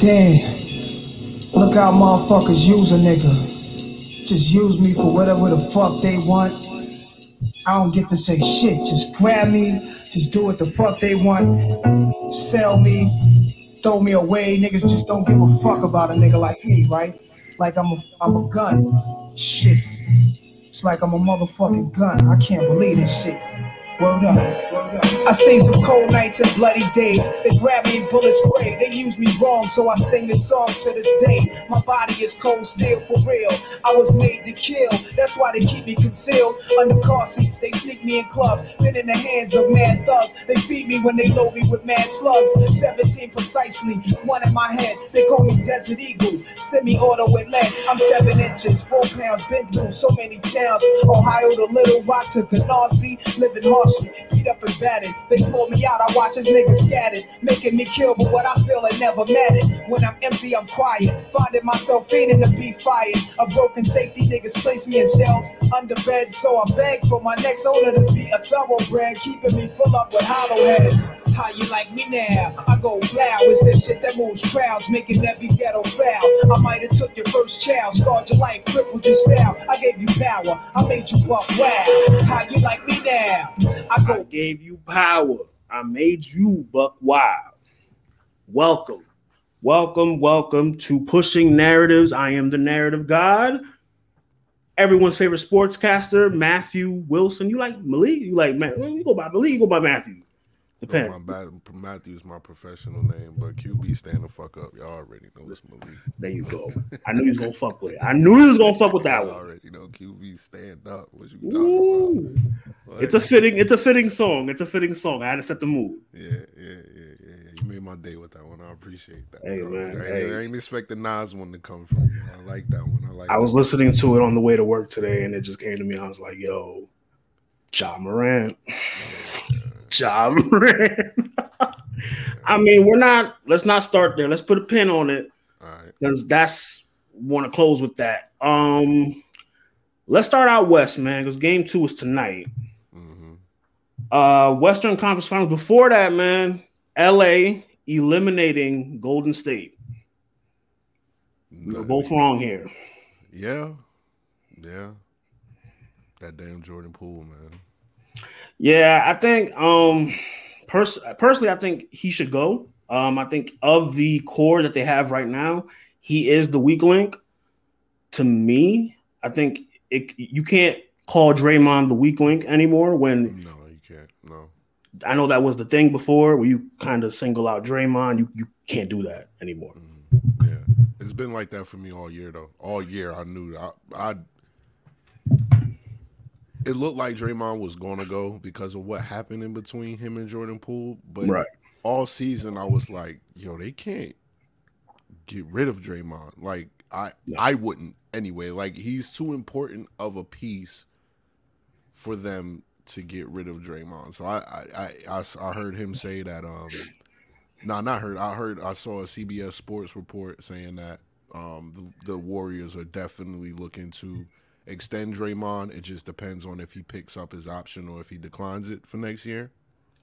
Damn. Look how motherfuckers use a nigga. Just use me for whatever the fuck they want. I don't get to say shit. Just grab me. Just do what the fuck they want. Sell me. Throw me away. Niggas just don't give a fuck about a nigga like me, right? Like I'm a, I'm a gun. Shit. It's like I'm a motherfucking gun. I can't believe this shit. Word up. I seen some cold nights and bloody days. They grab me and bullet spray. They use me wrong, so I sing this song to this day. My body is cold steel for real. I was made to kill. That's why they keep me concealed under car seats. They sneak me in clubs. Been in the hands of mad thugs. They feed me when they load me with mad slugs. 17 precisely, one in my head. They call me Desert Eagle. Semi-auto with lead. I'm seven inches, four pounds. Been through so many towns. Ohio to Little Rock to Canarsie. Living harshly, beat up and battered. They pull me out, I watch as niggas scattered, making me kill, but what I feel it never mattered. When I'm empty, I'm quiet, finding myself feeding to be fired. A broken safety niggas place me in shelves under bed, so I beg for my next owner to be a thoroughbred, keeping me full up with hollow heads. How you like me now? I go blow, it's that shit that moves crowds, making every ghetto foul. I might have took your first child, scarred your life, crippled your style. I gave you power, I made you buck wow. How you like me now? I gave you power. I made you buck wild. Welcome, welcome, welcome to Pushing Narratives. I am the narrative god. Everyone's favorite sportscaster, Matthew Wilson. You like Malik? You like Matt? You go by Malik. You go by Matthew. Depends. My Matthew's my professional name, but QB stand the fuck up. Y'all already know it's Malik. There you go. I knew he was gonna fuck with it. I knew he was gonna fuck with that one. already know QB stand up. What you talking about? It's a fitting. It's a fitting song. It's a fitting song. I had to set the mood. Yeah, yeah, yeah, yeah, yeah. You made my day with that one. I appreciate that. Hey, bro. man, I, hey. ain't, I ain't expect the Nas one to come from you. I like that one. I like. I was listening to it on the way to work today, and it just came to me. I was like, "Yo, Ja Morant, Morant." I mean, we're not. Let's not start there. Let's put a pin on it All right. because that's want to close with that. Um, let's start out west, man, because game two is tonight. hmm Uh, Western Conference Finals. Before that, man, LA eliminating Golden State. We're both wrong here. Yeah, yeah. That damn Jordan Poole, man. Yeah, I think um pers- personally I think he should go. Um I think of the core that they have right now, he is the weak link. To me, I think it, you can't call Draymond the weak link anymore when No, you can't. No. I know that was the thing before where you kind of single out Draymond. You you can't do that anymore. Mhm. Yeah, it's been like that for me all year though. All year I knew I, I it looked like Draymond was going to go because of what happened in between him and Jordan Poole, but Right. all season I was like, yo, they can't get rid of Draymond. Like I I wouldn't anyway. Like he's too important of a piece for them to get rid of Draymond. So I I I, I heard him say that um no, not heard. I heard. I saw a CBS Sports report saying that um, the, the Warriors are definitely looking to extend Draymond. It just depends on if he picks up his option or if he declines it for next year.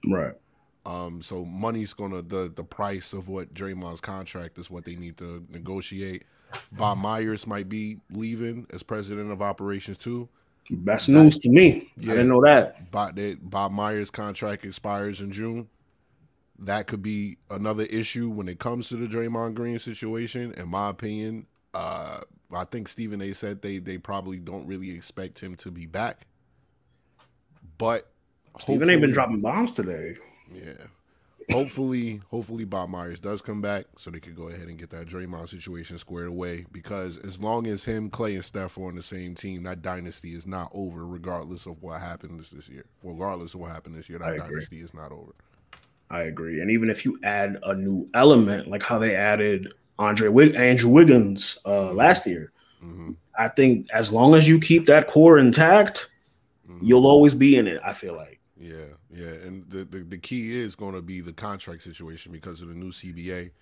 Right. Um, so money's gonna the the price of what Draymond's contract is what they need to negotiate. Bob Myers might be leaving as president of operations too. Best news to me. I didn't know that. Bob, that Bob Myers' contract expires in June. That could be another issue when it comes to the Draymond Green situation. In my opinion, uh, I think Stephen A. said they they probably don't really expect him to be back. But Stephen ain't been dropping bombs today. yeah. Hopefully, hopefully Bob Myers does come back so they could go ahead and get that Draymond situation squared away. Because as long as him, Clay, and Steph are on the same team, that dynasty is not over, regardless of what happens this year. Regardless of what happened this year, that dynasty is not over. I agree. And even if you add a new element, like how they added Andre Wig- Andrew Wiggins uh, last year, hmm I think as long as you keep that core intact, you'll always be in it. I feel like. Yeah, yeah, and the, the the key is going to be the contract situation because of the new CBA.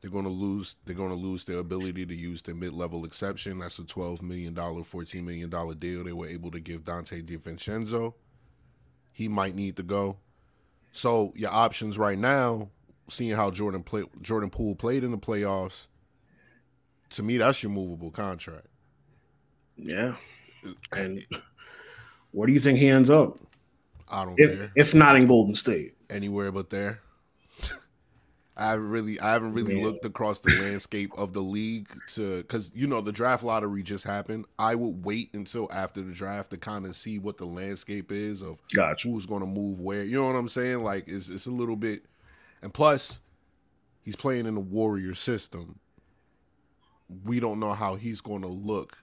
They're going to lose. They're going to lose their ability to use the mid-level exception. That's a twelve million dollar, fourteen million dollar deal they were able to give Donte DiVincenzo. He might need to go. So your options right now, seeing how Jordan play Jordan Poole played in the playoffs, to me that's your movable contract. Yeah. And where do you think he ends up? I don't If, care if not in Golden State. anywhere but there. I haven't really, I haven't really looked across the landscape of the league to, because you know the draft lottery just happened. I would wait until after the draft to kind of see what the landscape is of Gotcha. who's going to move where. You know what I'm saying? Like it's it's a little bit, and plus, he's playing in the Warrior system. We don't know how he's going to look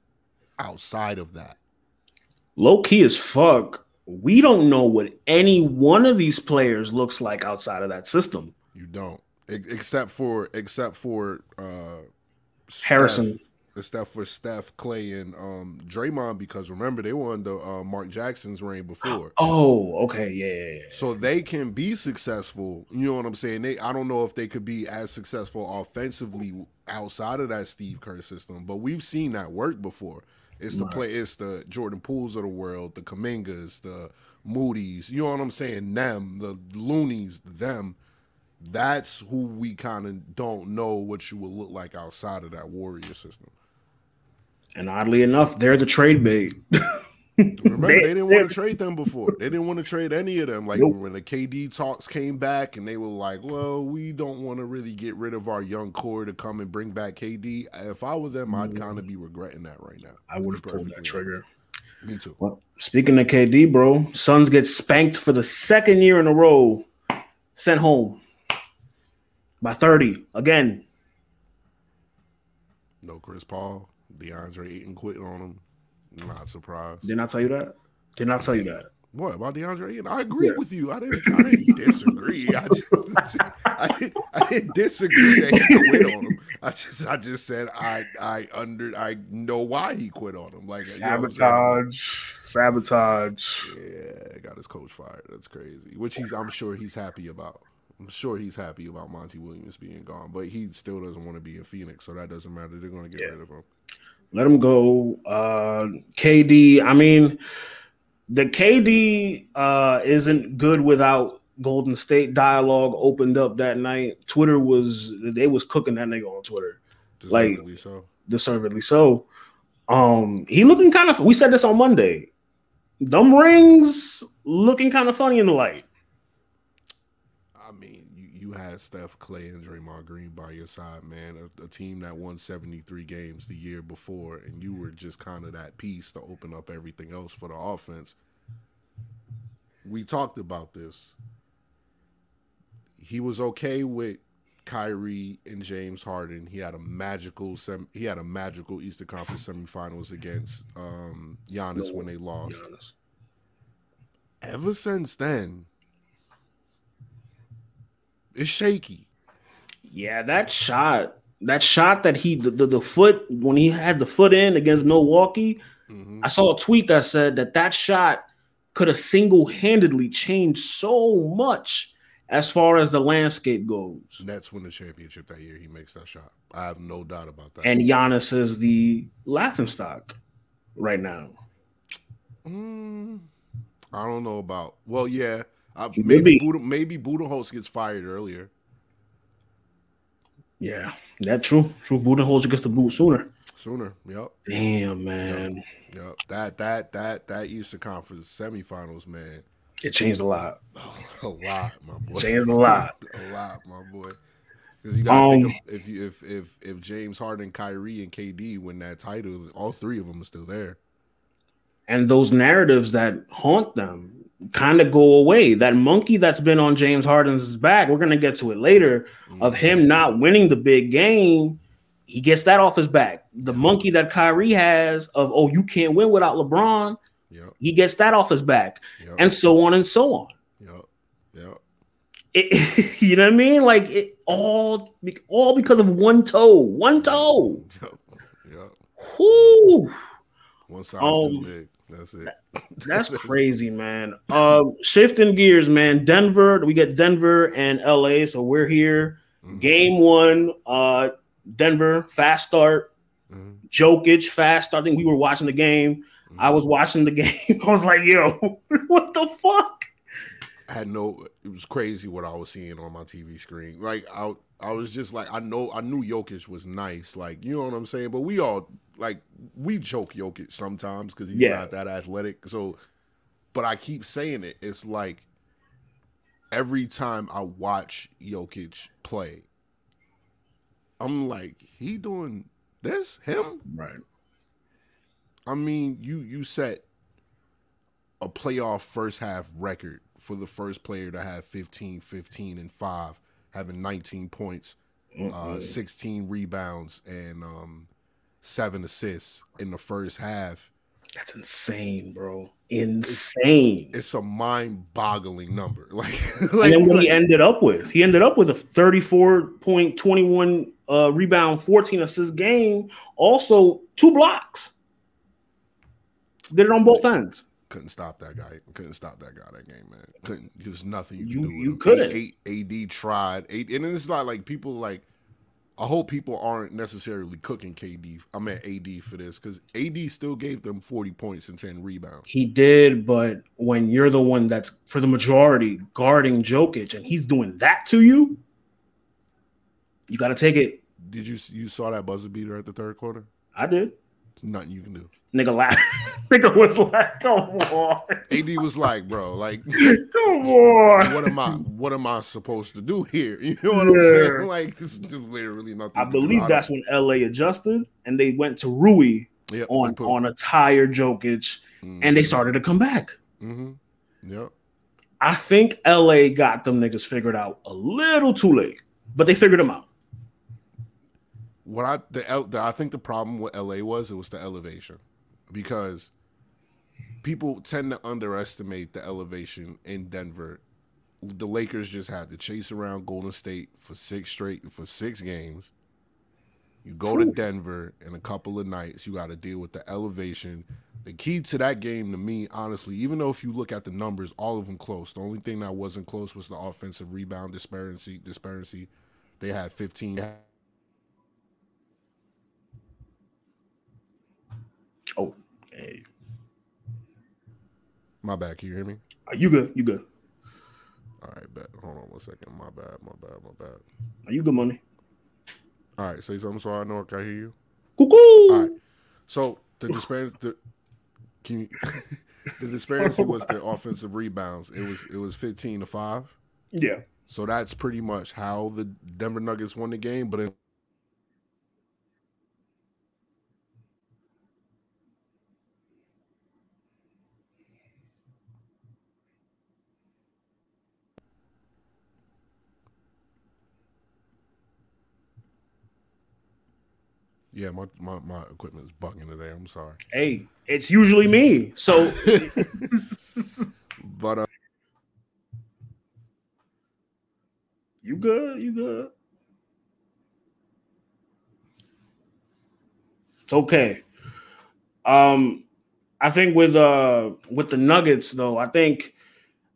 outside of that. Low key as fuck. We don't know what any one of these players looks like outside of that system. You don't, except for except for uh Harrison. Steph, except for Steph, Clay, and um Draymond, because remember they were under uh, Mark Jackson's reign before. Oh, okay, yeah, yeah, yeah. So they can be successful. You know what I'm saying? They I don't know if they could be as successful offensively outside of that Steve Kerr system, but we've seen that work before. It's the Right. play, it's the Jordan Pooles of the world, the Kumingas, the Moody's, you know what I'm saying? Them, the Looneys, them. That's who we kind of don't know what you will look like outside of that Warrior system. And oddly enough, they're the trade bait. Remember, They- they, didn't want to trade them before. They didn't want to trade any of them. Like Nope. when the KD talks came back, and they were like, "Well, we don't want to really get rid of our young core to come and bring back KD." If I were them, I'd kind of be regretting that right now. I would have pulled that trigger. Me too. Well, speaking of KD, bro, Suns get spanked for the second year in a row, sent home by 30 again. No Chris Paul, DeAndre Ayton quit on him. Not surprised. Didn't I tell you that? Didn't I tell you that? What about DeAndre Ayton? I agree Yeah. with you. I didn't. I didn't disagree. I, just, I, didn't, I didn't disagree that he quit on him. I just, I just said I, I under, I know why he quit on him. Like you know what I'm saying? Sabotage. Sabotage. Yeah, got his coach fired. That's crazy. Which he's, I'm sure he's happy about. I'm sure he's happy about Monty Williams being gone, but he still doesn't want to be in Phoenix, so that doesn't matter. They're going to get Yeah. rid of him. Let him go. Uh, KD, I mean, the KD uh, isn't good without Golden State dialogue opened up that night. Twitter was, they was cooking that nigga on Twitter. Like- Deservedly so. deservedly so. Um, he looking kind of. We said this on Monday. Them rings looking kind of funny in the light. You, had Steph, Clay, and Draymond Green by your side, man. A, a team that won 73 games the year before, and you were just kind of that piece to open up everything else for the offense. We talked about this. He was okay with Kyrie and James Harden. He had a magical sem- he had a magical Eastern Conference semifinals against um, Giannis when they lost. Ever since then, it's shaky. Yeah, that shot, that shot that he the, the, the foot when he had the foot in against Milwaukee. Mhm. I saw a tweet that said that that shot could have single handedly changed so much as far as the landscape goes. Nets win the championship that year. He makes that shot. I have no doubt about that. And Giannis is the laughing stock right now. Mm, I don't know about. Well, yeah, maybe. Buda, maybe Budenholzer gets fired earlier. Yeah, that true. True. Budenholzer gets the boot sooner. Sooner. Yep. Damn, man. Yep. That that that that Eastern Conference semifinals, man. It changed a lot. A lot, my boy. Changed a lot. a lot, my boy. Because you gotta Um, think of, if you if if if James Harden, Kyrie, and KD win that title, all three of them are still there. And those narratives that haunt them kind of go away. That monkey that's been on James Harden's back, we're going to get to it later, of him not winning the big game. He gets that off his back. The monkey that Kyrie has of, oh, you can't win without LeBron, Yep. he gets that off his back, Yep. and so on and so on. yep. Yep. It, you know what I mean? Like it all, all because of one toe, one toe. Yep. Yep. One size Um, too big. That's it. That's crazy, man. Um, shifting gears, man. Denver, we get Denver and LA, so we're here. Mhm. Game one, uh, Denver, fast start. Mhm. Jokic, fast start. I think we were watching the game. I was watching the game. I was like, yo, what the fuck? I had no. It was crazy what I was seeing on my TV screen. Like I, I was just like, I know, I knew Jokic was nice. Like you know what I'm saying. But we all like we joke Jokic sometimes because he's Yeah. not that athletic. So, but I keep saying it. It's like every time I watch Jokic play, I'm like, he doing this him. Right. I mean, you you set a playoff first half record for the first player to have 15, 15, and 5, having 19 points, uh, 16 rebounds, and um, seven assists in the first half. That's insane, bro. Insane. It's a mind boggling number. Like, and then what like- he ended up with, he ended up with a 34.21 uh, rebound, 14 assist game. Also, two blocks. Did it on both ends. Couldn't stop that guy. Couldn't stop that guy that game, man. Couldn't. There's nothing you, You- can do. you couldn't. A- AD tried, A- and it's not like people like. I hope people aren't necessarily cooking KD. I mean AD for this because AD still gave them 40 points and 10 rebounds. He did, but when you're the one that's for the majority guarding Jokic and he's doing that to you, you got to take it. Did you you saw that buzzer beater at the third quarter? I did. There's nothing you can do. Nigga laugh. Nigga was like, come on. AD was like, bro, like, Come on. what am I? What am I supposed to do here? You know what I'm saying? Like, it's just literally nothing. I believe that's when LA adjusted and they went to Rui Yep, on, put- on a tired Jokic and they started to come back. Mhm. Yep. I think LA got them niggas figured out a little too late, but they figured them out. What I the, the I think the problem with LA was it was the elevation because people tend to underestimate the elevation in Denver. The Lakers just had to chase around Golden State for six straight for six games. You go to Denver in a couple of nights, you got to deal with the elevation. The key to that game to me, honestly, even though if you look at the numbers, all of them close. The only thing that wasn't close was the offensive rebound disparity. Disparity. They had 15. Oh, hey. My bad. Can you hear me? Are you good? You good? All right, bet. Hold on one second. My bad. My bad. My bad. Are you good money? All right, say something so I know I can hear you. Cuckoo. All right. So the disparity, the, can you, the disparity was the offensive rebounds. It was it was fifteen to five. Yeah. So that's pretty much how the Denver Nuggets won the game. But in, yeah, my, my my equipment is bugging today. I'm sorry, Hey, it's usually me. So but uh, you good? You good? It's okay. Um, I think with uh with the Nuggets though, I think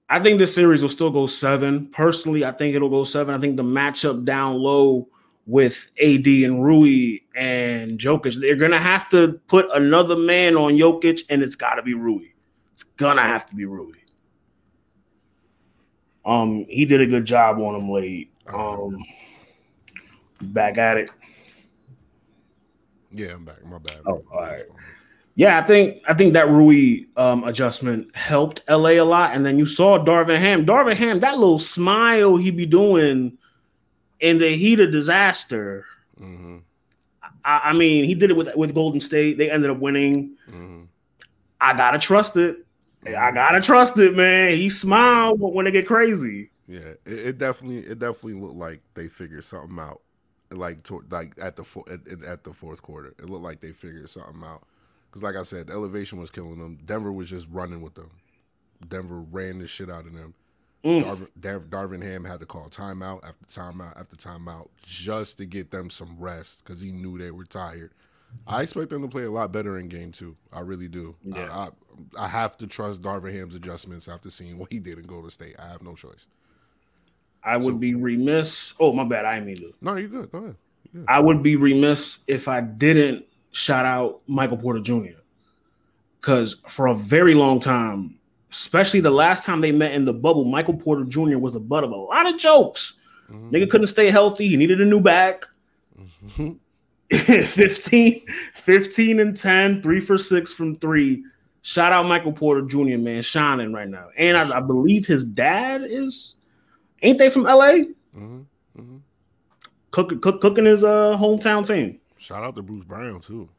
I think this series will still go seven. Personally, I think it'll go seven. I think the matchup down low with AD and Rui and Jokic, they're gonna have to put another man on Jokic, and it's gotta be Rui. It's gonna have to be Rui. Um, he did a good job on him late. Um, back at it. yeah, I'm back. My bad. Oh, all right. Yeah, I think I think that Rui um, adjustment helped LA a lot, and then you saw Darvin Ham. Darvin Ham, that little smile he be doing in the heat of disaster. hmm I, I mean, he did it with with Golden State. They ended up winning. hmm I gotta trust it. I gotta trust it, man. He smiled when they get crazy. Yeah, it, it definitely it definitely looked like they figured something out. Like to, like at the at, at- the fourth quarter, it looked like they figured something out. Because like I said, the elevation was killing them. Denver was just running with them. Denver ran the shit out of them. Mm. Darvin, Dar- Darvin Ham had to call timeout after timeout after timeout just to get them some rest because he knew they were tired. I expect them to play a lot better in game two. I really do. Yeah. I, I, I have to trust Darvin Ham's adjustments after seeing what he did in Golden State. I have no choice. I would So- be remiss. Oh, my bad. I didn't mean to. No, you're good. Go ahead. I would be remiss if I didn't shout out Michael Porter Jr. Because for a very long time, especially the last time they met in the bubble, Michael Porter Jr. was the butt of a lot of jokes. Mm-hmm. Nigga couldn't stay healthy. He needed a new back. Mm-hmm. 15, 15 and 10, three for six from three. Shout out Michael Porter Jr., man, shining right now. And I, I believe his dad is, ain't they from LA? Mm-hmm. Mm-hmm. Cook, cook, cooking his uh, hometown team. Shout out to Bruce Brown, too.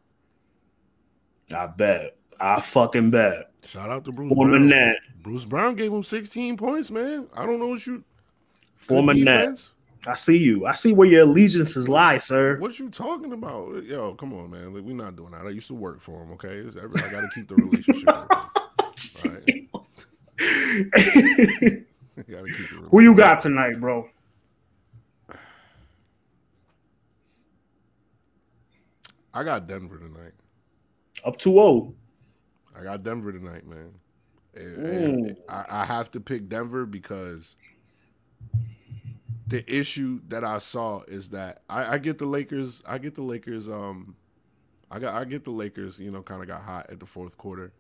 I bet. I fucking bet. Shout out to Bruce Former Brown. Net. Bruce Brown gave him 16 points, man. I don't know what you. Former net. I see you. I see where your allegiances lie, sir. What you talking about? Yo, come on, man. Like, we're not doing that. I used to work for him, okay? Every, I got to keep the relationship. Who you got tonight, bro? I got Denver tonight. Up 2 0. I got Denver tonight, man. And, and I, I have to pick Denver because the issue that I saw is that I, I, get the Lakers. I get the Lakers. Um, I got I get the Lakers. You know, kind of got hot at the fourth quarter,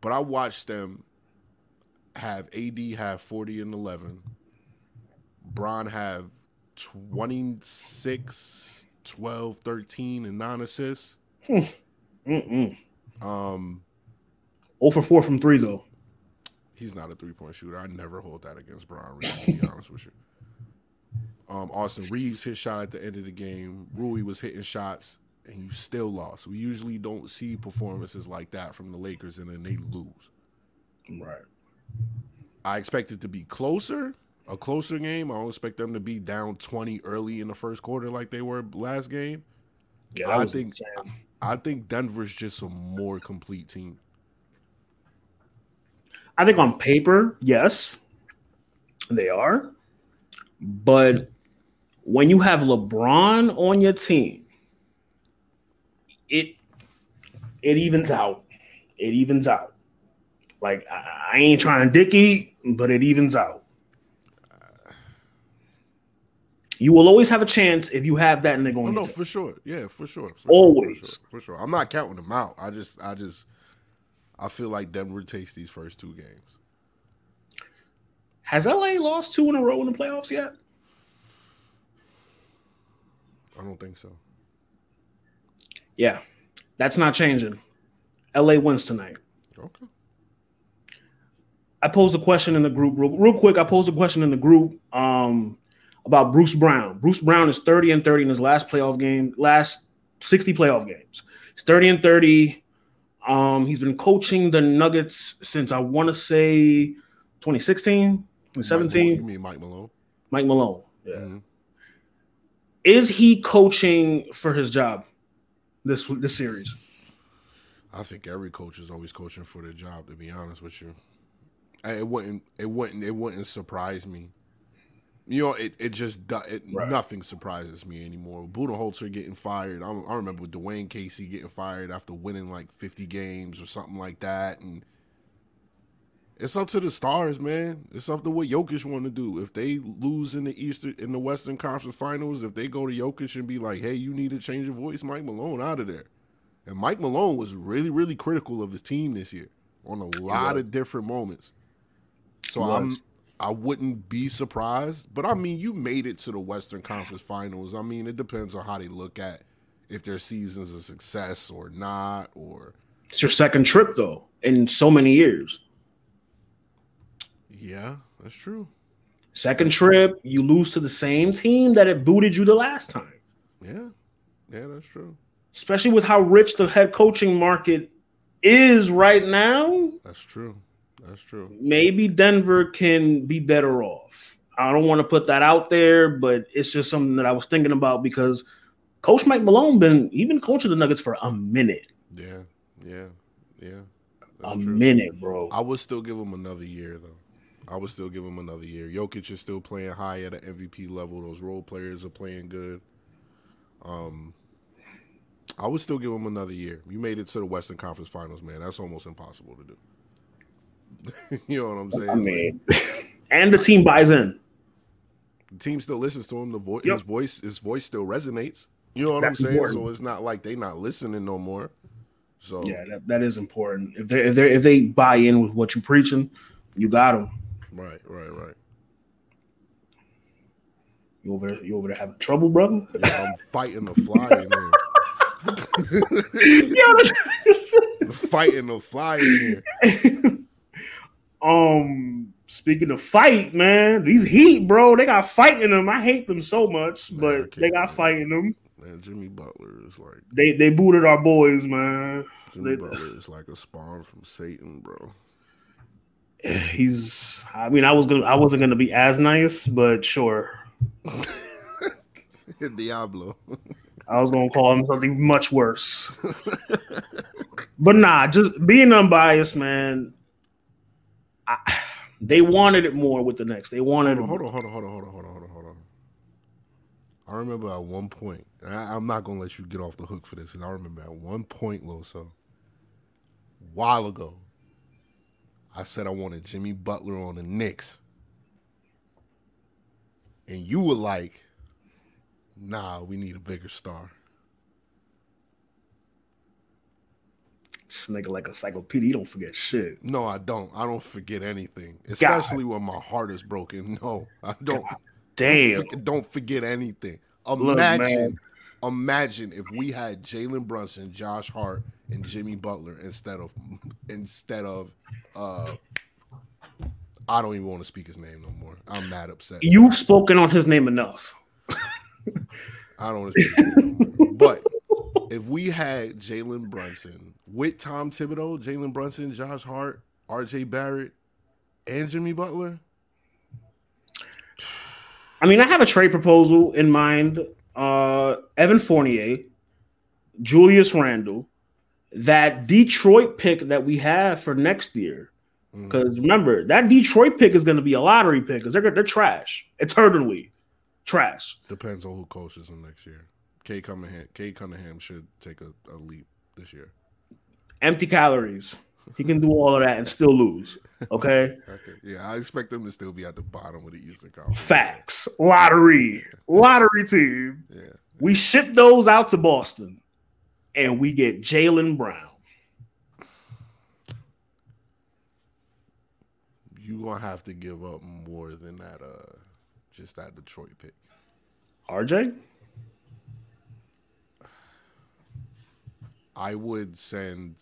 but I watched them have AD have forty and eleven, Bron have 26, 12, 13, and nine assists. Mm-mm. Um, 0 for 4 from three, though. He's not a three point shooter. I never hold that against Bron Reed, to be honest with you. Um, Austin Reaves hit shot at the end of the game. Rui was hitting shots, and you still lost. We usually don't see performances like that from the Lakers, and then they lose. Right. I expect it to be closer, a closer game. I don't expect them to be down 20 early in the first quarter like they were last game. Yeah, I think insane. I think Denver's just a more complete team. I think on paper, yes, they are. But when you have LeBron on your team, it it evens out. It evens out. Like I, I ain't trying to dick eat, but it evens out. You will always have a chance if you have that nigga on. Oh, no, for sure. Yeah, for sure. For always, sure, for, sure, for sure. I'm not counting them out. I just, I just, I feel like Denver takes these first two games. Has LA lost two in a row in the playoffs yet? I don't think so. Yeah, that's not changing. LA wins tonight. Okay. I posed a question in the group real, real quick. I posed a question in the group um, about Bruce Brown. Bruce Brown is 30 and 30 in his last playoff game, last 60 playoff games. He's 30 and 30. Um, he's been coaching the Nuggets since I want to say 2016. 17. You mean Mike Malone? Mike Malone. Yeah. Mm-hmm. Is he coaching for his job this this series? I think every coach is always coaching for their job. To be honest with you, it wouldn't it wouldn't it wouldn't surprise me. You know, it, it just it, right. nothing surprises me anymore. Budenholzer getting fired. I, I remember Dwane Casey getting fired after winning like fifty games or something like that, and it's up to the stars, man. It's up to what Jokic want to do. If they lose in the Eastern in the Western Conference Finals, if they go to Jokic and be like, "Hey, you need to change your voice," Mike Malone out of there. And Mike Malone was really, really critical of his team this year on a lot of different moments. So I'm I wouldn't be surprised. But I mean, you made it to the Western Conference Finals. I mean, it depends on how they look at if their season's a success or not. Or it's your second trip though in so many years. Yeah, that's true. Second trip, you lose to the same team that it booted you the last time. Yeah, yeah, that's true. Especially with how rich the head coaching market is right now. That's true. That's true. Maybe Denver can be better off. I don't want to put that out there, but it's just something that I was thinking about because Coach Mike Malone been he been coaching the Nuggets for a minute. Yeah, yeah, yeah. a true. minute, bro. I would still give him another year though. I would still give him another year. Jokic is still playing high at an MVP level. Those role players are playing good. Um, I would still give him another year. You made it to the Western Conference Finals, man. That's almost impossible to do. you know what I'm saying? I mean, like, and the team buys in. The team still listens to him. The voice, yep. his voice, his voice still resonates. You know what That's I'm saying? Important. So it's not like they not listening no more. So Yeah, that, that is important. If they if they if they buy in with what you're preaching, you got them. right, right, right. You over there, you over there having trouble, brother? Yeah, I'm fighting the fly in here. fighting the fly in here. Um, speaking of fight, man, these Heat, bro, they got fighting them. I hate them so much, Man, but they got do fight them. Man, Jimmy Butler is like They they booted our boys, man. Jimmy They- Butler is like a spawn from Satan, bro. He's. I mean, I was gonna. I wasn't gonna be as nice, but sure. Diablo. I was gonna call him something much worse. but nah, just being unbiased, man. I, they wanted it more with the next. They wanted Hold on, hold on, hold on, hold on, hold on, hold on, hold on. I remember at one point, I, I'm not gonna let you get off the hook for this. And I remember at one point, Loso, while ago, I said I wanted Jimmy Butler on the Knicks, and you were like, "Nah, we need a bigger star." This nigga like encyclopedia. You don't forget shit. No, I don't. I don't forget anything, especially when my heart is broken. No, I don't. Damn. Forget- don't forget anything. Imagine, man. imagine if we had Jalen Brunson, Josh Hart, and Jimmy Butler instead of instead of uh I don't even want to speak his name no more. I'm mad upset. You've spoken on his name enough. I don't want to speak his name no. But if we had Jalen Brunson with Tom Thibodeau, Jalen Brunson, Josh Hart, RJ Barrett, and Jimmy Butler, I mean, I have a trade proposal in mind. Uh, Evan Fournier, Julius Randle, that Detroit pick that we have for next year. mm, Because remember, that Detroit pick is going to be a lottery pick because they're they're trash, eternally trash. depends on who coaches them next year. Cade Cunningham, Cunningham should take a, a leap this year. Empty calories. He can do all of that and still lose. Okay, Okay. Yeah, I expect them to still be at the bottom of the Eastern Conference. facts. Lottery, lottery team. Yeah. We ship those out to Boston, and we get Jaylen Brown. You're gonna have to give up more than that. Uh, just that Detroit pick. RJ. I would send.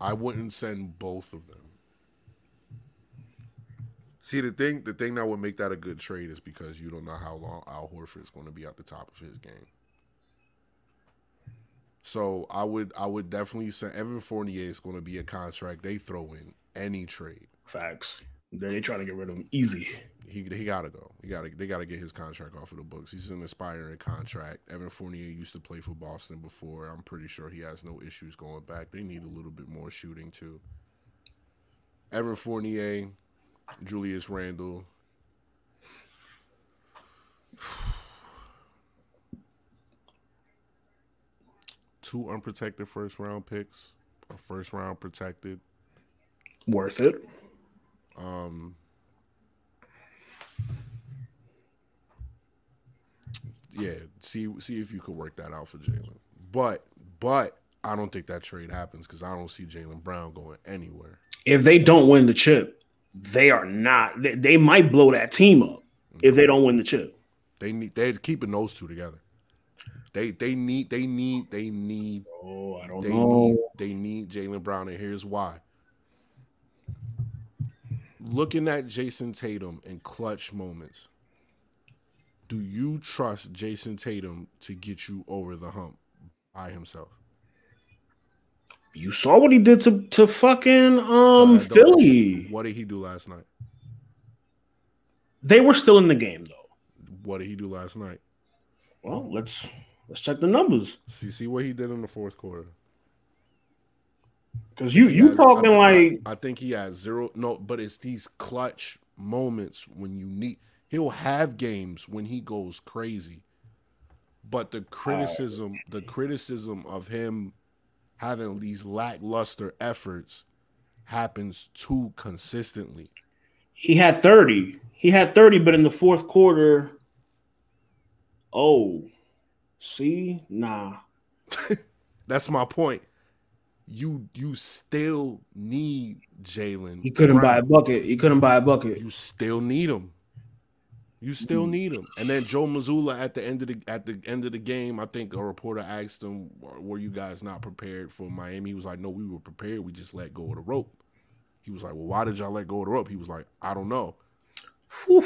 I wouldn't send both of them. See the thing. The thing that would make that a good trade is because you don't know how long Al Horford's going to be at the top of his game. So I would. I would definitely send. Evan Fournier is going to be a contract they throw in any trade. Facts. They're trying to get rid of him easy. He he gotta go. He gotta they gotta get his contract off of the books. He's an aspiring contract. Evan Fournier used to play for Boston before. I'm pretty sure he has no issues going back. They need a little bit more shooting too. Evan Fournier, Julius Randle. Two unprotected first round picks, a first round protected. Worth it. Um, yeah, see see if you could work that out for Jaylen. But but I don't think that trade happens because I don't see Jaylen Brown going anywhere. If they don't win the chip, they are not. They, they might blow that team up if they don't win the chip. They need they're keeping those two together. They they need they need they need Oh, I don't they know. need they need Jaylen Brown, and here's why. Looking at Jayson Tatum in clutch moments, do you trust Jayson Tatum to get you over the hump by himself? You saw what he did to to fucking um Uh, Philly. What did he do last night? They were still in the game though. What did he do last night? Well, let's let's check the numbers See, see what he did in the fourth quarter. because you you has- talking I, like I, I think he has zero. No, but it's these clutch moments when you need. He'll have games when he goes crazy, but the oh, criticism, the criticism of him having these lackluster efforts happens too consistently. he had thirty. He had thirty, but in the fourth quarter, oh, see, nah. That's my point. you you still need Jaylen. He couldn't buy a bucket. He couldn't buy a bucket. You still need him. You still need him. And then Joe Mazzulla at the end of the at the end of the game, I think a reporter asked him, "Were you guys not prepared for Miami?" He was like, "No, we were prepared. We just let go of the rope." He was like, "Well, why did y'all let go of the rope?" He was like, "I don't know." Whew.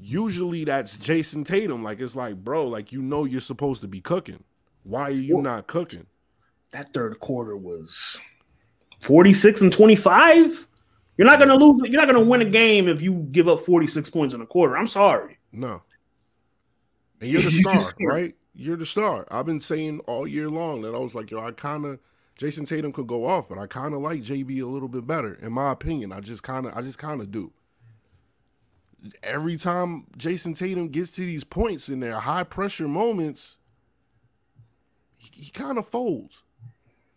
Usually that's Jayson Tatum. Like it's like, bro, like you know you're supposed to be cooking. Why are you not cooking? That third quarter was 46 and 25. You're not gonna lose. You're not gonna win a game if you give up 46 points in a quarter. I'm sorry. No. And you're the star, right? You're the star. I've been saying all year long that I was like, yo, I kind of Jayson Tatum could go off, but I kind of like JB a little bit better, in my opinion. I just kind of, I just kind of do. Every time Jayson Tatum gets to these points in their high pressure moments, he, he kind of folds.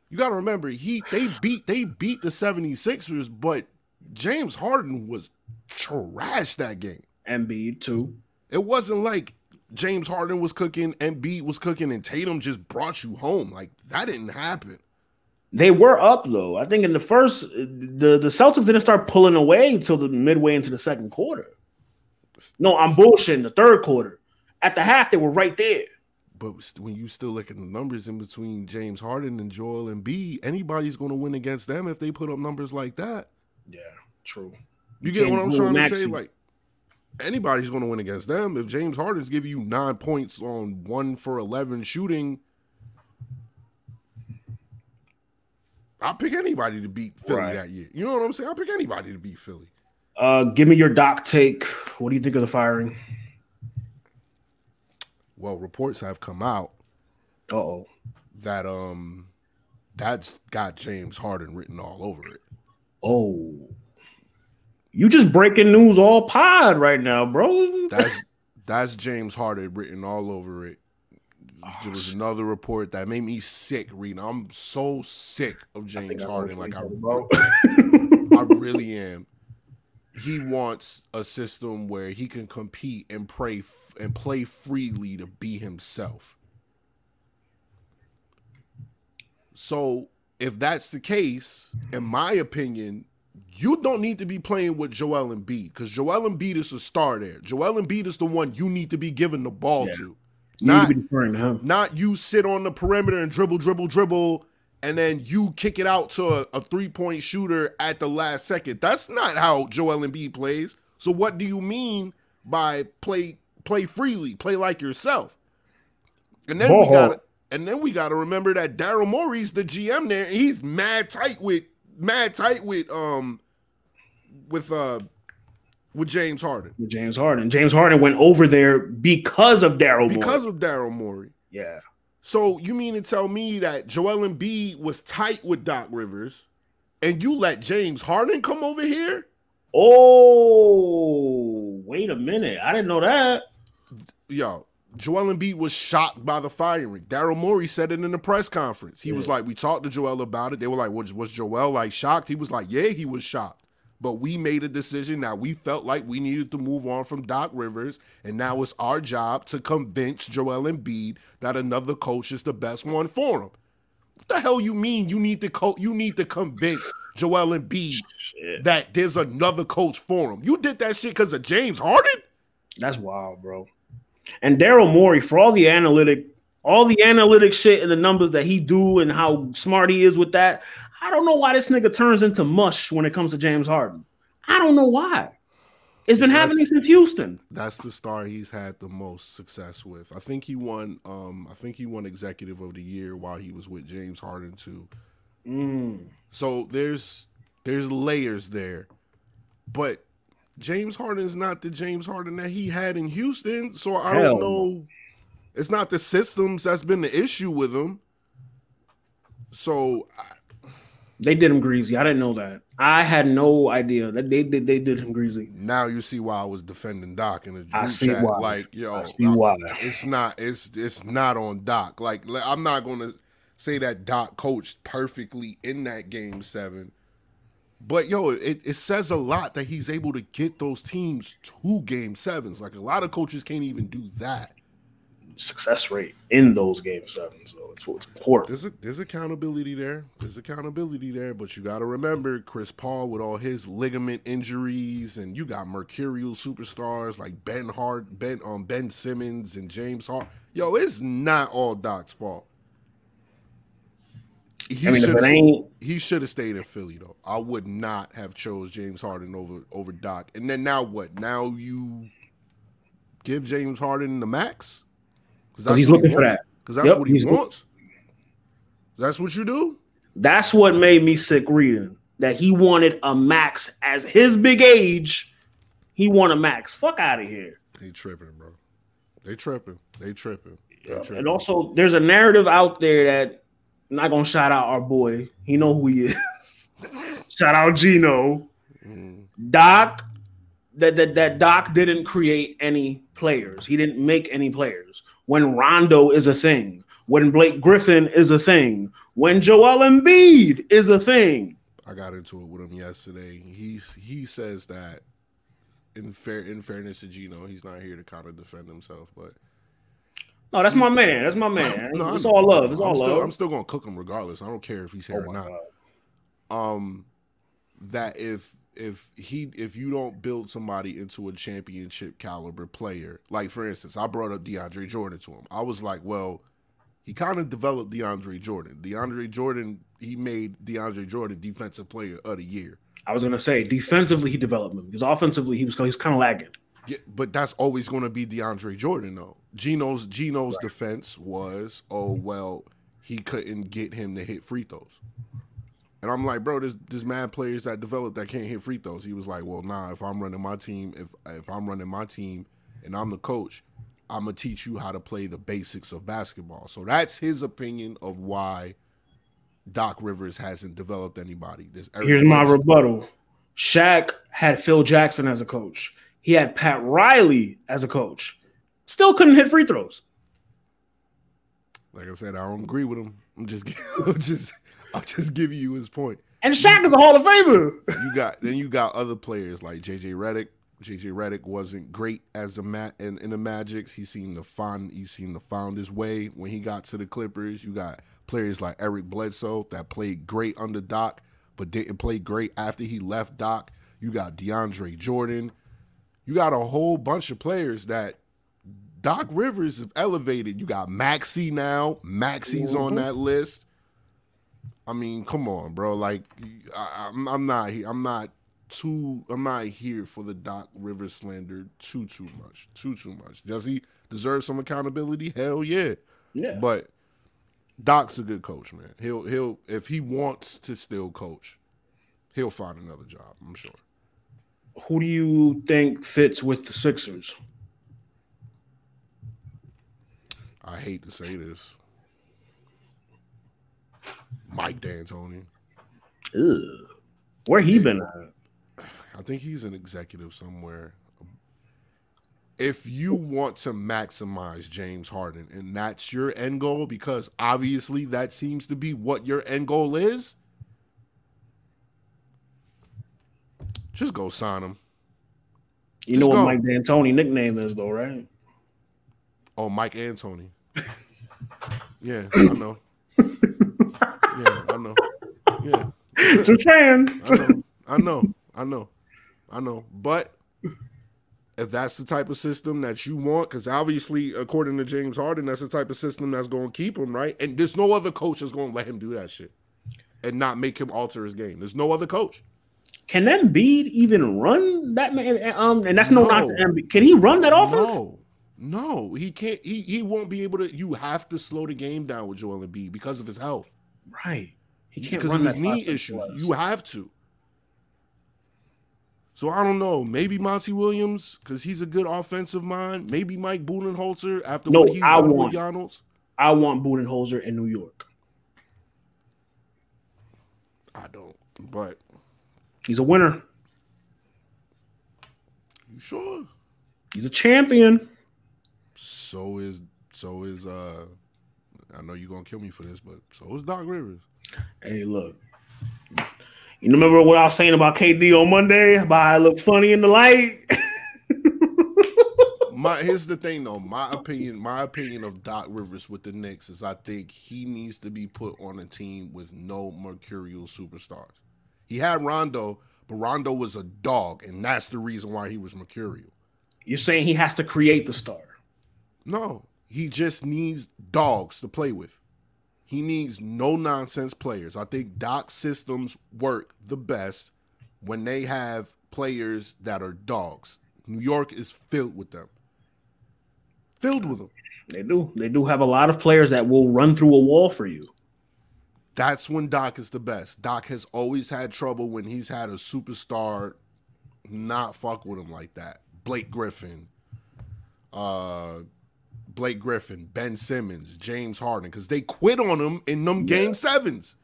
You got to remember, he they beat they beat the 76ers, but James Harden was trash that game. Embiid too. It wasn't like James Harden was cooking, Embiid was cooking, and Tatum just brought you home. Like that didn't happen. They were up though. I think in the first, the the Celtics didn't start pulling away until the midway into the second quarter. No, I'm bullshitting. The third quarter, at the half, they were right there. But when you still look at the numbers in between James Harden and Joel and Embiid, anybody's going to win against them if they put up numbers like that. Yeah, true. You get what I'm do trying to say? Like anybody's going to win against them if James Harden's giving you nine points on one for eleven shooting. I'll pick anybody to beat Philly Right. that year. You know what I'm saying? I'll pick anybody to beat Philly. Uh, give me your doc take. What do you think of the firing? Well, reports have come out Uh oh. that um that's got James Harden written all over it. Oh. You just breaking news all pod right now, bro. That's that's James Harden written all over it. Oh, There was another report that made me sick reading. I'm so sick of James Harden. Like I, I really am. He wants a system where he can compete and pray f- and play freely to be himself. So, if that's the case, in my opinion, you don't need to be playing with Joel Embiid because Joel Embiid is a star there. Joel Embiid is the one you need to be giving the ball Yeah. to. You Not to him. not you sit on the perimeter and dribble, dribble, dribble, and then you kick it out to a, a three point shooter at the last second. That's not how Joel Embiid plays. So what do you mean by play play freely, play like yourself? And then we got. And then we got to remember that Daryl Morey's the GM there, and he's mad tight with mad tight with um with uh with James Harden With James Harden. James Harden went over there because of Daryl Morey. because Morey. of Daryl Morey. yeah. So you mean to tell me that Joel Embiid was tight with Doc Rivers, and you let James Harden come over here? Oh, wait a minute. I didn't know that. Yo, Joel Embiid was shocked by the firing. Daryl Morey said it in the press conference. He was like, "We talked to Joel about it." They were like, "Was was Joel like shocked?" He was like, "Yeah, he was shocked." But we made a decision that we felt like we needed to move on from Doc Rivers, and now it's our job to convince Joel Embiid that another coach is the best one for him. What the hell you mean you need to co- you need to convince Joel Embiid Shit. that there's another coach for him? You did that shit because of James Harden? That's wild, bro. And Daryl Morey, for all the analytic, all the analytic shit and the numbers that he do and how smart he is with that, I don't know why this nigga turns into mush when it comes to James Harden. I don't know why. It's been happening since Houston. That's the star he's had the most success with. I think he won. Um, I think he won Executive of the Year while he was with James Harden too. Mm. So there's there's layers there, but James Harden is not the James Harden that he had in Houston. So I Hell don't know. It's not the systems that's been the issue with him. So I- They did him greasy. I didn't know that. I had no idea that they did. They did him greasy. now you see why I was defending Doc in the I see chat. why. Like yo, I see uh, why. it's not it's it's not on Doc. Like I'm not going to say that Doc coached perfectly in that game 7. But yo, it, it says a lot that he's able to get those teams to game 7s. Like a lot of coaches can't even do that. success rate in those game sevens. So it's what's important. There's a, there's accountability there. There's accountability there, but you got to remember Chris Paul with all his ligament injuries, and you got mercurial superstars like Ben Hart, Ben um, Ben Simmons, and James Hart. Yo, it's not all Doc's fault. He I mean, if should it ain't he should have stayed in Philly though. I would not have chose James Harden over over Doc. And then now what? Now you give James Harden the max because he's looking for that. Because that's Yep, what he wants. That's what you do. That's what made me sick reading that he wanted a max as his big age. He want a max. Fuck out of here. They tripping, bro. They tripping. They tripping. They tripping. And also, there's a narrative out there that I'm not gonna shout out our boy. He know who he is. shout out Gino. Doc. That, that that Doc didn't create any players. He didn't make any players. When Rondo is a thing, when Blake Griffin is a thing, when Joel Embiid is a thing. I got into it with him yesterday. He he says that in fair in fairness to Gino, he's not here to kind of defend himself, but No, that's my man. That's my man. No, it's I- all love. It's I'm all still, love. I'm still gonna cook him regardless. I don't care if he's here Oh or not. God. um that if if he if you don't build somebody into a championship caliber player, like for instance, I brought up DeAndre Jordan to him. I was like, well, he kind of developed DeAndre Jordan. DeAndre Jordan, he made DeAndre Jordan defensive player of the year. I was gonna say defensively he developed him because offensively he was he was kind of lagging. Yeah, but that's always going to be DeAndre Jordan though. Gino's Gino's defense was, oh mm-hmm. well, he couldn't get him to hit free throws. And I'm like, bro, there's there's mad players that develop that can't hit free throws. He was like, well, nah, if I'm running my team, if if I'm running my team and I'm the coach, I'm gonna teach you how to play the basics of basketball. So that's his opinion of why Doc Rivers hasn't developed anybody. This Here's my rebuttal. Shaq had Phil Jackson as a coach. He had Pat Riley as a coach. Still couldn't hit free throws. Like I said, I don't agree with him. I'm just, I'm just, I'm just giving you his point. And Shaq is a Hall of Famer. You got then you got other players like JJ Redick. JJ Redick wasn't great as a mat in, in the Magics. He seemed to find he seemed to found his way when he got to the Clippers. You got players like Eric Bledsoe that played great under Doc, but didn't play great after he left Doc. You got DeAndre Jordan. You got a whole bunch of players that Doc Rivers have elevated. You got Maxey now. Maxey's on mm-hmm. that list. I mean, come on, bro. Like, I, I'm, I'm not. he- I'm not too. I'm not here for the Doc Rivers slander too, too much. Too, too much. Does he deserve some accountability? Hell yeah. Yeah. But Doc's a good coach, man. He'll he'll if he wants to still coach, he'll find another job. I'm sure. Who do you think fits with the Sixers? I hate to say this. Mike D'Antoni. Ugh. Where he been at? I think he's an executive somewhere. If you want to maximize James Harden and that's your end goal, because obviously that seems to be what your end goal is, just go sign him. You Just know what go. Mike D'Antoni nickname is though, right? Oh, Mike Antony. Yeah, I know. Yeah, I know. Yeah. Just saying. I know, I know, I know, I know. But if that's the type of system that you want, because obviously, according to James Harden, that's the type of system that's going to keep him right. And there's no other coach that's going to let him do that shit and not make him alter his game. There's no other coach. Can Embiid even run that man? Um, and that's no, No. knock to Embiid. Can he run that offense? No, no, he can't. He he won't be able to. You have to slow the game down with Joel Embiid because of his health, Right. He can't because of his knee issues. You have to. So I don't know. Maybe Monty Williams because he's a good offensive mind. Maybe Mike Budenholzer after No, what he's I done want- with Giannis. I want Budenholzer in New York. I don't. But He's a winner. you sure? He's a champion. So is so is uh. I know you're gonna kill me for this, but so is Doc Rivers. Hey, look. You remember what I was saying about KD on Monday? About I look funny in the light? my here's the thing though. My opinion, my opinion of Doc Rivers with the Knicks is I think he needs to be put on a team with no mercurial superstars. He had Rondo, but Rondo was a dog, and that's the reason why he was mercurial. You're saying he has to create the star. No, he just needs dogs to play with. He needs no nonsense players. I think Doc systems work the best when they have players that are dogs. New York is filled with them. Filled with them. They do. They do have a lot of players that will run through a wall for you. That's when Doc is the best. Doc has always had trouble when he's had a superstar not fuck with him like that. Blake Griffin, uh, Blake Griffin, Ben Simmons, James Harden, because they quit on him in them yeah. game sevens.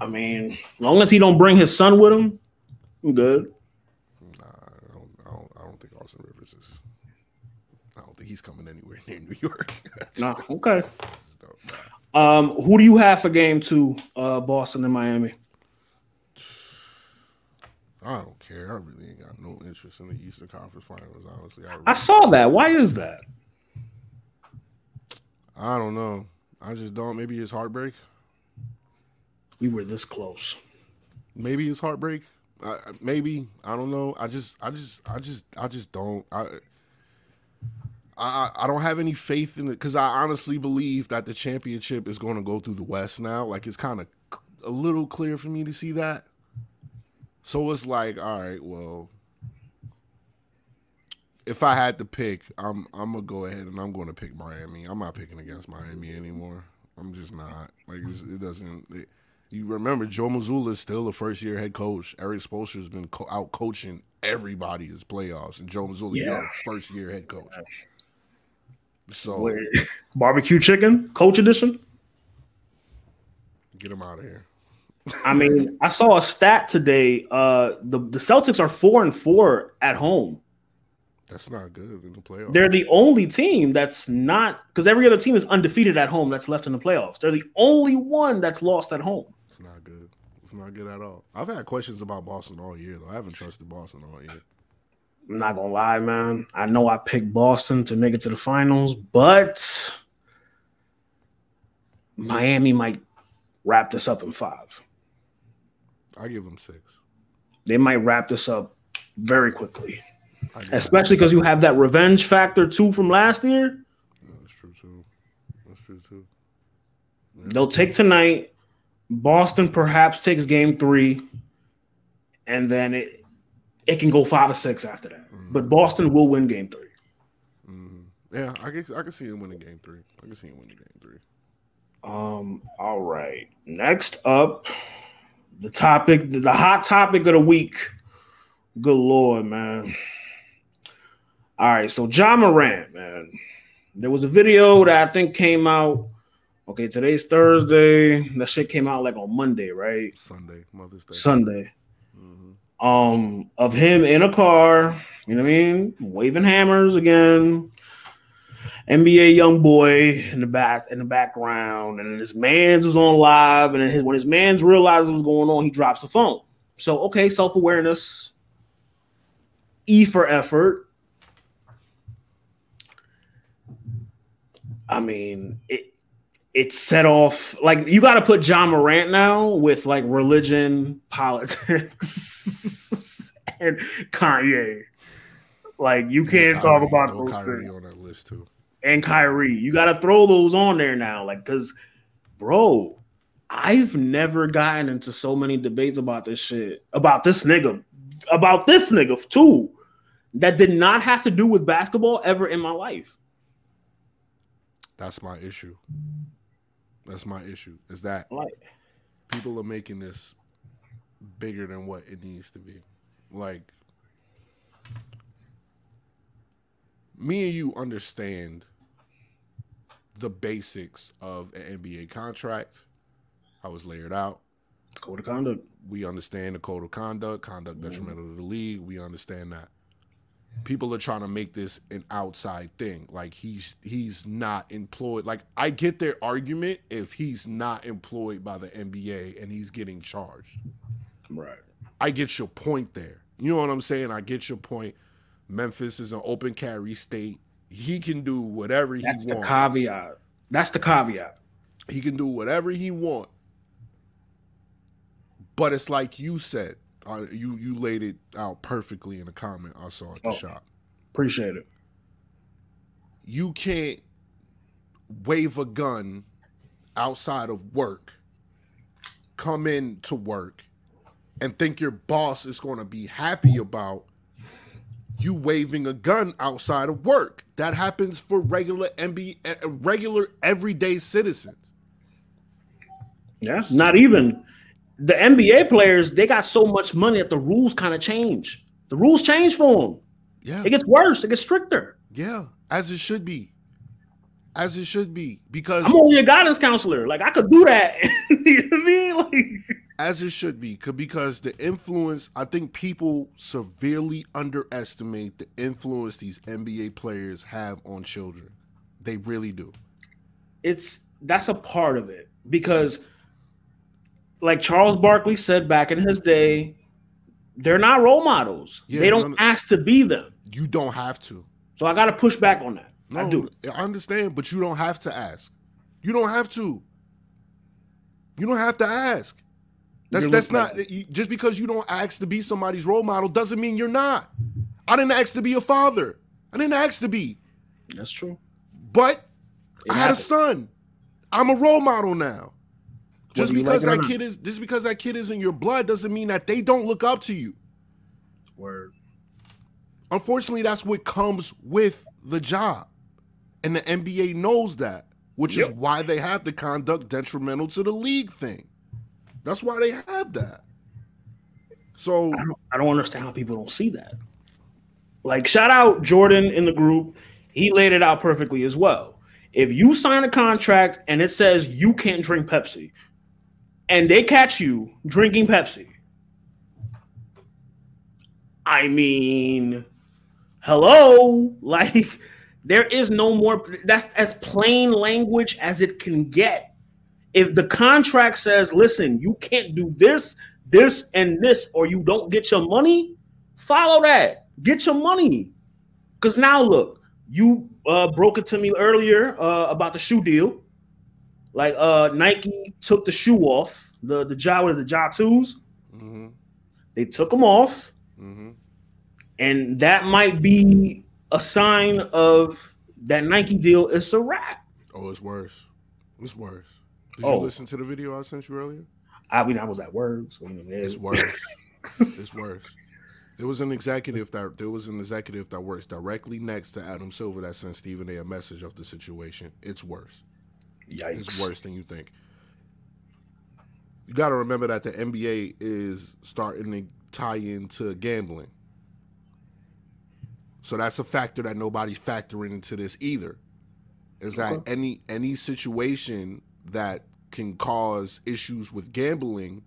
I mean, as long as he don't bring his son with him, I'm good. Nah, I don't, I don't, I don't think Austin Rivers is. I don't think he's coming anywhere near New York. nah, okay. Um, who do you have for game two, uh, Boston and Miami? I don't care. I really ain't got no interest in the Eastern Conference Finals. Honestly, I, really I saw that. Why is that? I don't know. I just don't. Maybe it's heartbreak. We were this close. Maybe it's heartbreak. Uh, maybe I don't know. I just, I just, I just, I just don't. I, I, I don't have any faith in it because I honestly believe that the championship is going to go through the West now. Like it's kind of a little clear for me to see that. So it's like, all right, well, if I had to pick, I'm I'm gonna go ahead and I'm going to pick Miami. I'm not picking against Miami anymore. I'm just not like it doesn't. It, you remember Joe Mazzulla is still a first year head coach. Erik Spoelstra has been co- out coaching everybody this playoffs, and Joe Mazzulla yeah. is first year head coach. So Wait, barbecue chicken coach edition. Get him out of here. I mean, I saw a stat today. Uh, the the Celtics are four and four at home. That's not good in the playoffs. They're the only team that's not because every other team is undefeated at home that's left in the playoffs. They're the only one that's lost at home. It's not good. It's not good at all. I've had questions about Boston all year though. I haven't trusted Boston all year. I'm not gonna lie, man. I know I picked Boston to make it to the finals, but Miami might wrap this up in five. I give them six. They might wrap this up very quickly especially because you have that revenge factor too from last year. that's true too. That's true too. Yeah. They'll take tonight. Boston perhaps takes game three, and then it it can go five or six after that. Mm-hmm. But Boston will win game 3 mm-hmm. Yeah, I can I can see him winning game three. I can see him winning game three. Um. All right. Next up, the topic, the hot topic of the week. Good lord, man. All right, so Ja Morant, man. There was a video that I think came out. Okay, today's Thursday. That shit came out like on Monday, right? Sunday, Mother's Day. Sunday. Mm-hmm. Um, of him in a car, you know what I mean, waving hammers again. NBA young boy in the back in the background, and his man's was on live, and his when his man's realized what was going on, he drops the phone. So okay, self awareness, E for effort. I mean, it it set off like you got to put Ja Morant now with like religion, politics, and Kanye. Like you can't talk about those Kyrie things. on that list too. And Kyrie, you got to throw those on there now, like because, bro, I've never gotten into so many debates about this shit, about this nigga, about this nigga too, that did not have to do with basketball ever in my life. That's my issue. That's my issue. Is that right. people are making this bigger than what it needs to be. Like me and you understand the basics of an NBA contract, how it's layered out. Code of conduct. We understand the code of conduct, conduct mm-hmm. detrimental to the league. We understand that people are trying to make this an outside thing like he's he's not employed like i get their argument if he's not employed by the nba and he's getting charged right i get your point there you know what i'm saying i get your point Memphis is an open carry state. He can do whatever he wants. That's he the caveat. That's the caveat. he can do whatever he want. But it's like you said. Uh, you you laid it out perfectly in a comment I saw at the Oh. shop. Appreciate it. You can't wave a gun outside of work, come in to work, and think your boss is going to be happy about you waving a gun outside of work. That happens for regular MB, regular everyday citizens. Yeah. Not even the NBA players, they got so much money that the rules kind of change. The rules change for them. Yeah, It gets worse, it gets stricter. yeah, as it should be, as it should be, because I'm only a guidance counselor. Like I could do that. you know what I mean? Like as it should be. because the influence. I think people severely underestimate the influence these NBA players have on children. They really do. it's that's a part of it because like Charles Barkley said back in his day, they're not role models. Yeah, they don't ask to be them. You don't have to. So I got to push back on that. No, I do. I understand, but you don't have to ask. You don't have to. You don't have to ask. That's You're that's not you- just because you don't ask to be somebody's role model doesn't mean you're not. I didn't ask to be a father. I didn't ask to be, That's true. but It I had a son. I'm a role model now. Just because like that kid is just because that kid is in your blood doesn't mean that they don't look up to you. Word. Unfortunately, that's what comes with the job. And the NBA knows that, which is why they have the conduct detrimental to the league thing. That's why they have that. So, I don't, I don't understand how people don't see that. Like, shout out Jordan in the group. He laid it out perfectly as well. If you sign a contract and it says you can't drink Pepsi, and they catch you drinking Pepsi, I mean, hello, like there is no more. That's as plain language as it can get. If the contract says, "Listen, you can't do this, this, and this, or you don't get your money," follow that. Get your money. Because now, look, you uh, broke it to me earlier uh, about the shoe deal. Like uh, Nike took the shoe off the the jaw with the Ja twos. mhm, They took them off mhm. and that might be a sign of that Nike deal is a wrap. oh, it's worse. It's worse. Did Oh. you listen to the video I sent you earlier? I mean, I was at work, so It's worse. it's worse. There was an executive that there was an executive that works directly next to Adam Silver that sent Stephen A. a message of the situation. It's worse. Yikes. It's worse than you think. You got to remember that the NBA is starting to tie into gambling. So that's a factor that nobody's factoring into this either. Is that Okay. any any situation that can cause issues with gambling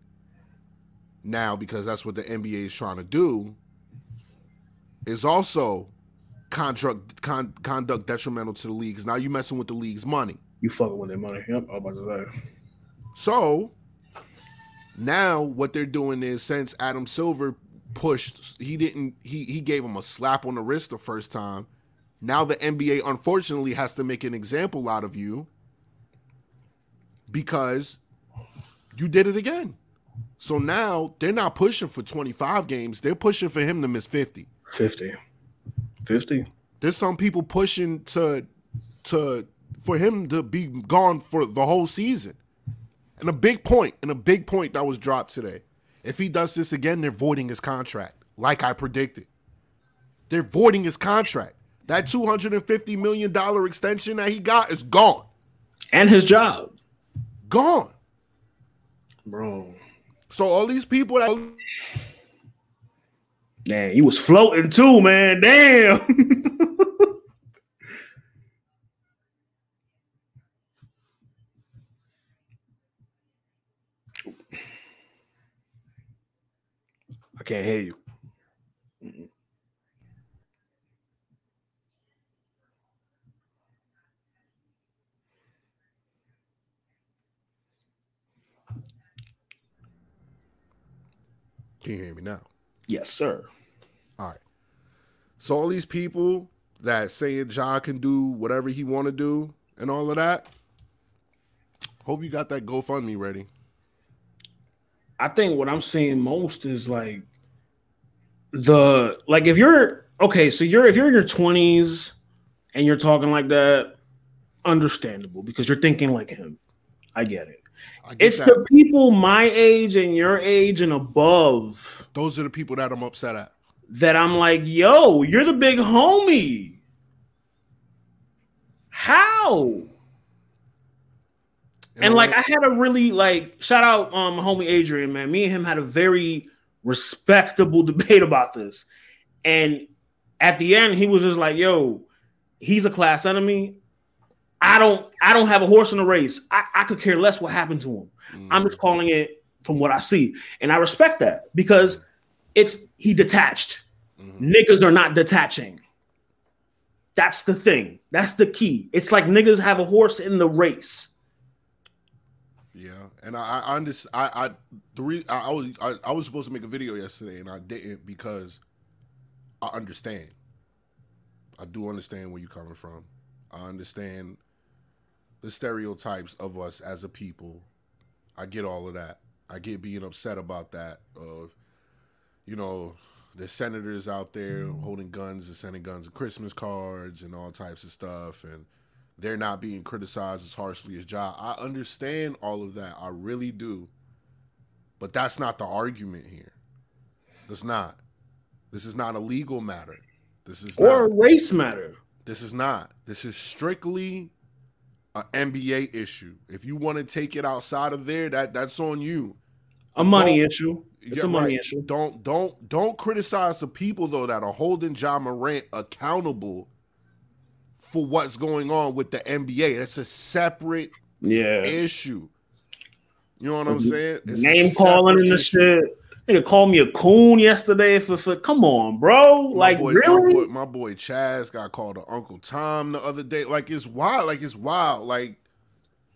now because that's what the NBA is trying to do is also conduct con, conduct detrimental to the league 'cause now you're messing with the league's money. You fucking with their money. Yep, I was about to say. So now what they're doing is since Adam Silver pushed, he didn't he he gave him a slap on the wrist the first time. Now the NBA unfortunately has to make an example out of you because you did it again. So now they're not pushing for 25 games, they're pushing for him to miss 50. 50. 50. There's some people pushing to to for him to be gone for the whole season. And a big point, and a big point that was dropped today. If he does this again, they're voiding his contract, like I predicted. They're voiding his contract. That $250 million extension that he got is gone. And his job. Gone. Bro. So all these people that Damn, he was floating too, man. Damn. I can't hear you. Mm-mm. Can you hear me now? Yes, sir. All right. So all these people that saying Ja can do whatever he want to do and all of that. Hope you got that GoFundMe ready. I think what I'm seeing most is like the like if you're okay, so you're if you're in your 20s and you're talking like that, understandable because you're thinking like him. I get it. I get It's that. the people my age and your age and above Those are the people that I'm upset at. that I'm like, yo, you're the big homie. How? and I like I had a really like shout out um homie Adrian, man. Me and him had a very respectable debate about this. And at the end, he was just like, yo, he's a class enemy. I don't I don't have a horse in the race. I, I could care less what happened to him. I'm Mm. just calling it from what I see. And I respect that because it's he detached. Mhm. Niggas are not detaching. That's the thing. That's the key. It's like niggas have a horse in the race. And I, I understand. I, I the re- I, I was I, I was supposed to make a video yesterday, and I didn't because I understand. I do understand where you're coming from. I understand the stereotypes of us as a people. I get all of that. I get being upset about that. Of you know, the senators out there holding guns and sending guns and Christmas cards and all types of stuff, and they're not being criticized as harshly as Ja. I understand all of that. I really do. But that's not the argument here. That's not. This is not a legal matter. This is Or not. race matter. This is not. This is strictly an NBA issue. If you want to take it outside of there, that that's on you. A money Don't- issue. It's a money right. issue. Don't don't don't criticize the people though that are holding Ja Morant accountable for what's going on with the NBA. That's a separate Yeah. issue. You know what I'm saying? It's Name calling and the shit. Nigga called me a coon yesterday for, for come on, bro. My Like boy, really? my boy, my boy Chaz got called to Uncle Tom the other day. Like it's wild. Like it's wild. Like,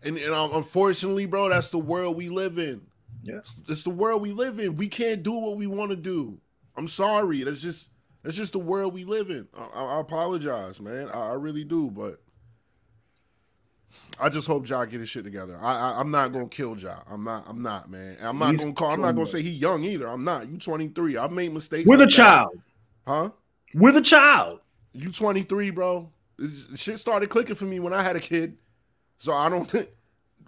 and, and um, unfortunately, bro, that's the world we live in. Yeah. It's the world we live in. We can't do what we want to do. I'm sorry. That's just that's just the world we live in. I, I, I apologize, man. I, I really do, but I just hope Ja get his shit together. I, I I'm not gonna kill Ja. I'm not. I'm not, man. And I'm not He's gonna call. I'm not gonna say he young either. I'm not. You 23. I've made mistakes. We're the like that. child. huh? We're the child. You 23, bro. Shit started clicking for me when I had a kid. So I don't think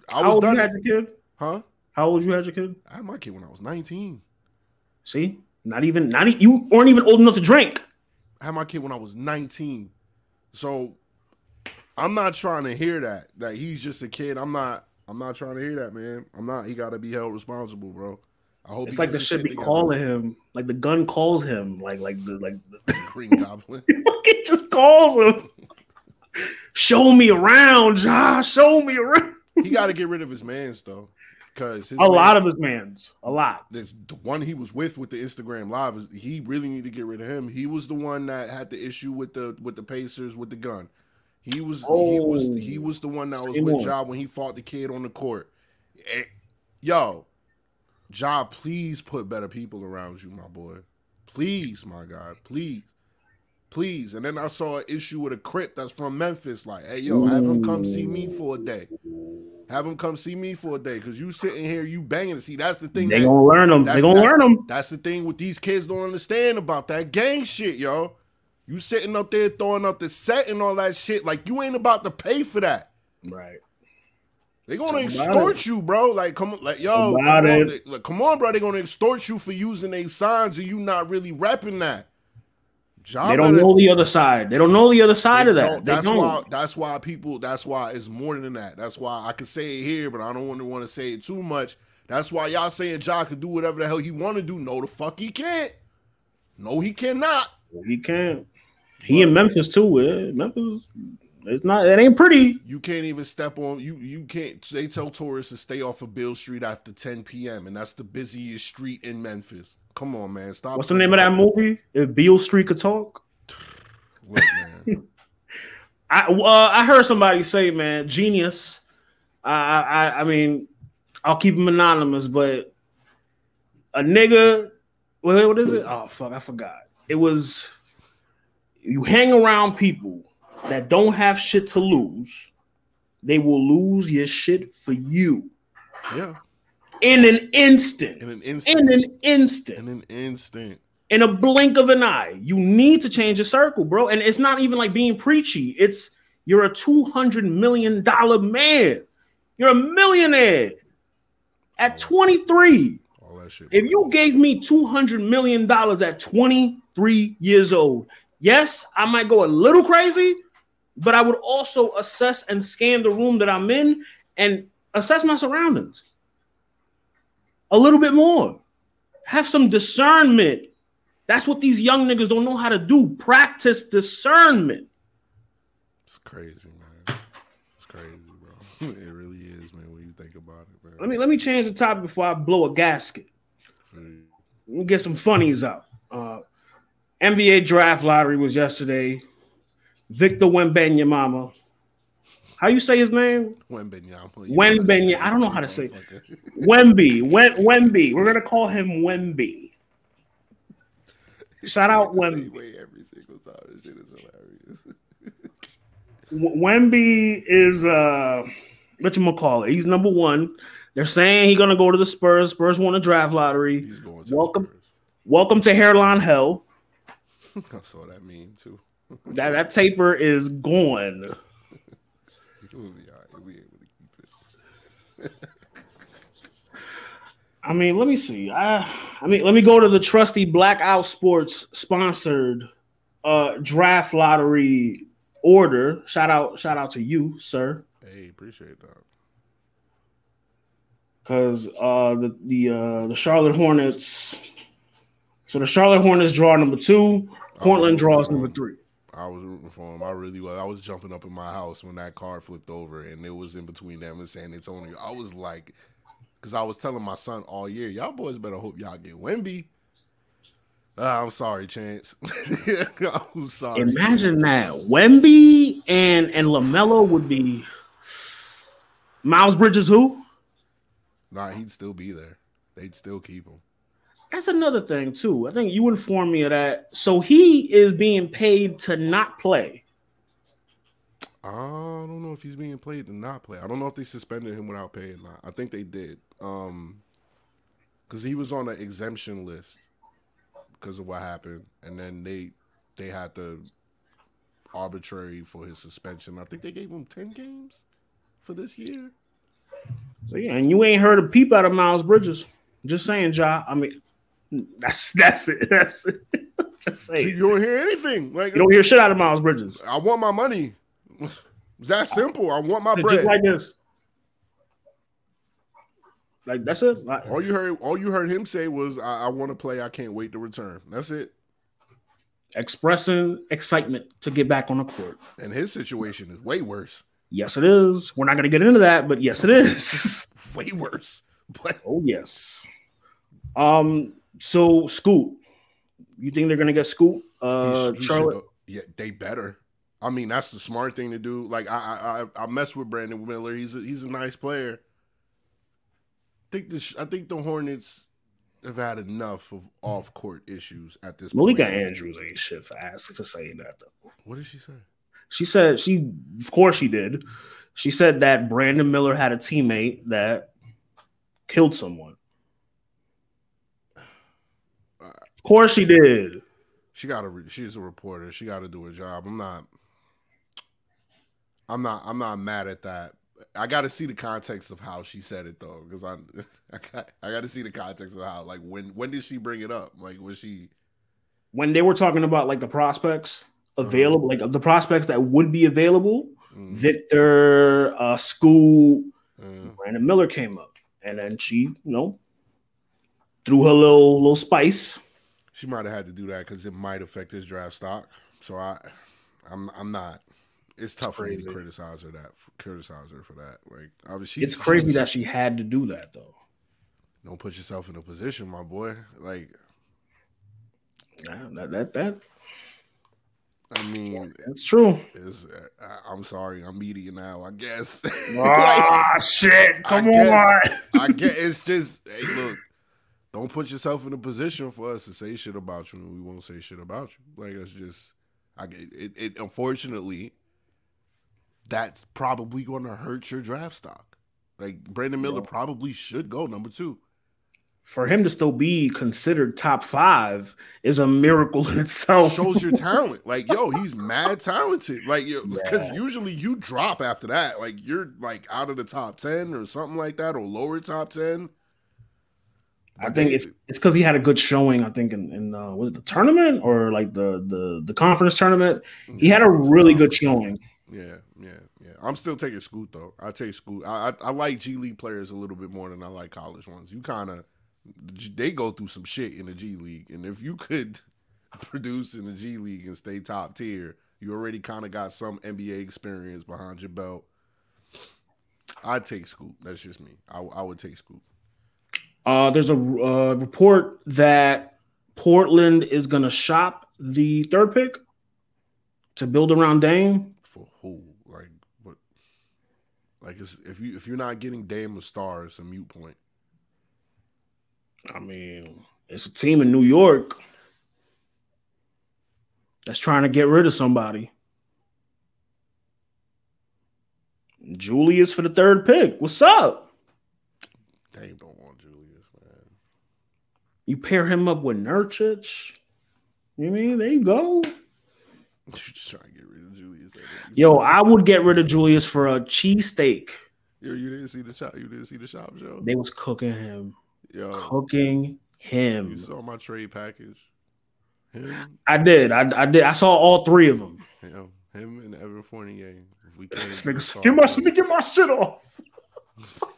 I How was old done. you had your kid? huh? How old you had your kid? I had my kid when I was 19. See, not even, not e- you weren't even old enough to drink. I had my kid when I was 19. So I'm not trying to hear that. That he's just a kid. I'm not I'm not trying to hear that, man. I'm not. He gotta be held responsible, bro. I hope It's like the shit be together. calling him, like the gun calls him, like like the like the Green Goblin. it just calls him. Show me around, Josh. Show me around. he gotta get rid of his mans though. Because A lot of his mans, a lot. That's the one he was with with the Instagram live. He really need to get rid of him? He was the one that had the issue with the with the Pacers with the gun. He was he was Oh. he was the one that was with. Ja when he fought the kid on the court. Eh, Yo, Ja, please put better people around you, my boy. Please, my God, please, please. And then I saw an issue with a Crip that's from Memphis. Like, hey, yo, have him come see me for a day. Have them come see me for a day, cause you sitting here, you banging. See, that's the thing. They that, gonna learn them. They that's- gonna learn them. That's the thing with these kids don't understand about that gang shit, yo. You sitting up there throwing up the set and all that shit, like you ain't about to pay for that. Right. They gonna About extort you, bro. Like come on, like yo, come About on, they- like, come on, bro. They gonna extort you for using their signs and you not really repping that. They don't better- know the other side. They don't know the other side of that. That's why. That's why people. That's why it's more than that. That's why I can say it here, but I don't want to want to say it too much. That's why y'all saying Ja can do whatever the hell he want to do. No, the fuck he can't. No, he cannot. He can't. He in Memphis too. eh? Memphis, it's not. It ain't pretty. You can't even step on you. You can't. They tell tourists to stay off of Beale Street after 10 p.m. and that's the busiest street in Memphis. Come on, man. Stop. What's the name of that movie? If Beale Street could talk. Look, man. I uh, I heard somebody say, man, genius. I I I mean, I'll keep him anonymous, but a nigga. Wait, what is it? Oh fuck, I forgot. It was. you hang around people that don't have shit to lose, they will lose your shit for you Yeah. in an instant. In an instant. In an instant. In an instant. in a blink of an eye. You need to change your circle, bro. And it's not even like being preachy. It's you're a two hundred million dollar man. You're a millionaire at 23. All that shit. If you gave me two hundred million dollars at 23 years old, yes, I might go a little crazy, but I would also assess and scan the room that I'm in and assess my surroundings a little bit more. Have some discernment. That's what these young niggas don't know how to do. Practice discernment. It's crazy, man. It's crazy, bro. it really is, man, when you think about it, man. Let me let me change the topic before I blow a gasket. Let me get some funnies out. Uh, NBA draft lottery was yesterday. Victor Wembanyama. How you say his name? Wembenyama. Wembanyama. I don't know how to say it. Wemby. Wemby. We're gonna call him Wemby. Shout out Wemby. Every single time. This shit is hilarious. Wemby is uh what you call it? He's number one. They're saying he's gonna go to the Spurs. Spurs won a draft lottery. He's going to Welcome. The Welcome to hairline hell. I saw that meme too. That that taper is gone. We'll be all right. We'll be able to keep it. I mean, let me see. I I mean, let me go to the trusty Blaccout Sports sponsored uh draft lottery order. Shout out, shout out to you, sir. Hey, appreciate that. Because uh the the uh the Charlotte Hornets. So the Charlotte Hornets draw number two, Portland draws number three. I was rooting for him. I really was. I was jumping up in my house when that car flipped over and it was in between them and San Antonio. I was like, because I was telling my son all year, y'all boys better hope y'all get Wemby. Uh, I'm sorry, Chance. I'm sorry. Imagine that. Wemby and and LaMelo would be Miles Bridges who? Nah, he'd still be there. They'd still keep him. That's another thing too. I think you informed me of that. So he is being paid to not play. I don't know if he's being played to not play. I don't know if they suspended him without pay or not. I think they did. Um, because he was on an exemption list because of what happened, and then they they had to arbitrary for his suspension. I think they gave him ten games for this year. So yeah, and you ain't heard a peep out of Miles Bridges. Just saying, Ja. I mean, that's that's it. That's it. Just See, you don't hear anything. Like You don't hear shit out of Miles Bridges. I want my money. It's that simple. I want my Just bread. like this. Like that's it. Like, all you heard, all you heard him say was, "I, I want to play. I can't wait to return." That's it. expressing excitement to get back on the court. And his situation is way worse. Yes, it is. We're not going to get into that, but yes, it is. Way worse. But oh yes. Um. So Scoot, you think they're going to get Scoot? Uh, sh- he should Charlotte. yeah, they better. I mean, that's the smart thing to do. Like I, I, I, I mess with Brandon Miller. He's a, he's a nice player. I think the, sh- I think the Hornets have had enough of off court issues at this Malika point. Andrews ain't shit for asking for saying that though. What did she say? She said she, of course, she did. She said that Brandon Miller had a teammate that killed someone. Of course, she did. She got. Re- she's a reporter. She got to do her job. I'm not. I'm not. I'm not mad at that. I got to see the context of how she said it though, because I, I got, I got to see the context of how. Like when, when did she bring it up? Like was she? When they were talking about like the prospects available, like the prospects that would be available, Mm, Victor, uh, Scoot, uh, Brandon Miller came up, and then she, you know, threw her little little spice. She might have had to do that because it might affect his draft stock. So I, I'm, I'm not. It's tough for me to criticize her that criticize her for that. Like obviously, It's crazy that she had to do that though. don't put yourself in a position, my boy. Like Yeah, that that that I mean, that's true. is uh, I'm sorry, I'm media now. I guess. Ah, shit! Come I guess- on. I get it's just hey, look. Don't put yourself in a position for us to say shit about you, and we won't say shit about you. Like it's just, I it, it unfortunately that's probably going to hurt your draft stock. Like Brandon Miller yeah. probably should go number two. For him to still be considered top five is a miracle in itself. Shows your talent. Like, yo, he's mad talented. Like, because yeah. usually you drop after that. Like, you're like out of the top 10 or something like that, or lower top 10. I think it's it's because he had a good showing. I think in, in uh, was it the tournament or like the the the conference tournament? He had a really good showing. Yeah, yeah, yeah. I'm still taking Scoot though. I take Scoot. I, I, I like G League players a little bit more than I like college ones. You kind of they go through some shit in the G League, and if you could produce in the G League and stay top tier, you already kind of got some NBA experience behind your belt. I'd take Scoot. That's just me. I, I would take Scoot. Uh, there's a uh, report that Portland is going to shop the third pick to build around Dame. For who? Like what? Like if you if you're not getting Dame a star, it's a mute point. I mean, it's a team in New York that's trying to get rid of somebody. Julius for the third pick. What's up? They don't want Julius, man. You pair him up with Nurkic. You mean there you go. Just trying to get rid of Julius. Yo, I would get rid of Julius for a cheesesteak. Yo, you didn't see the shop. You didn't see the shop show. They was cooking him. Yo, cooking him. You saw my trade package. Him. I did. I, I did. I saw all three of them. Yo, him and Evan Fournier. If we can't get my get my shit off.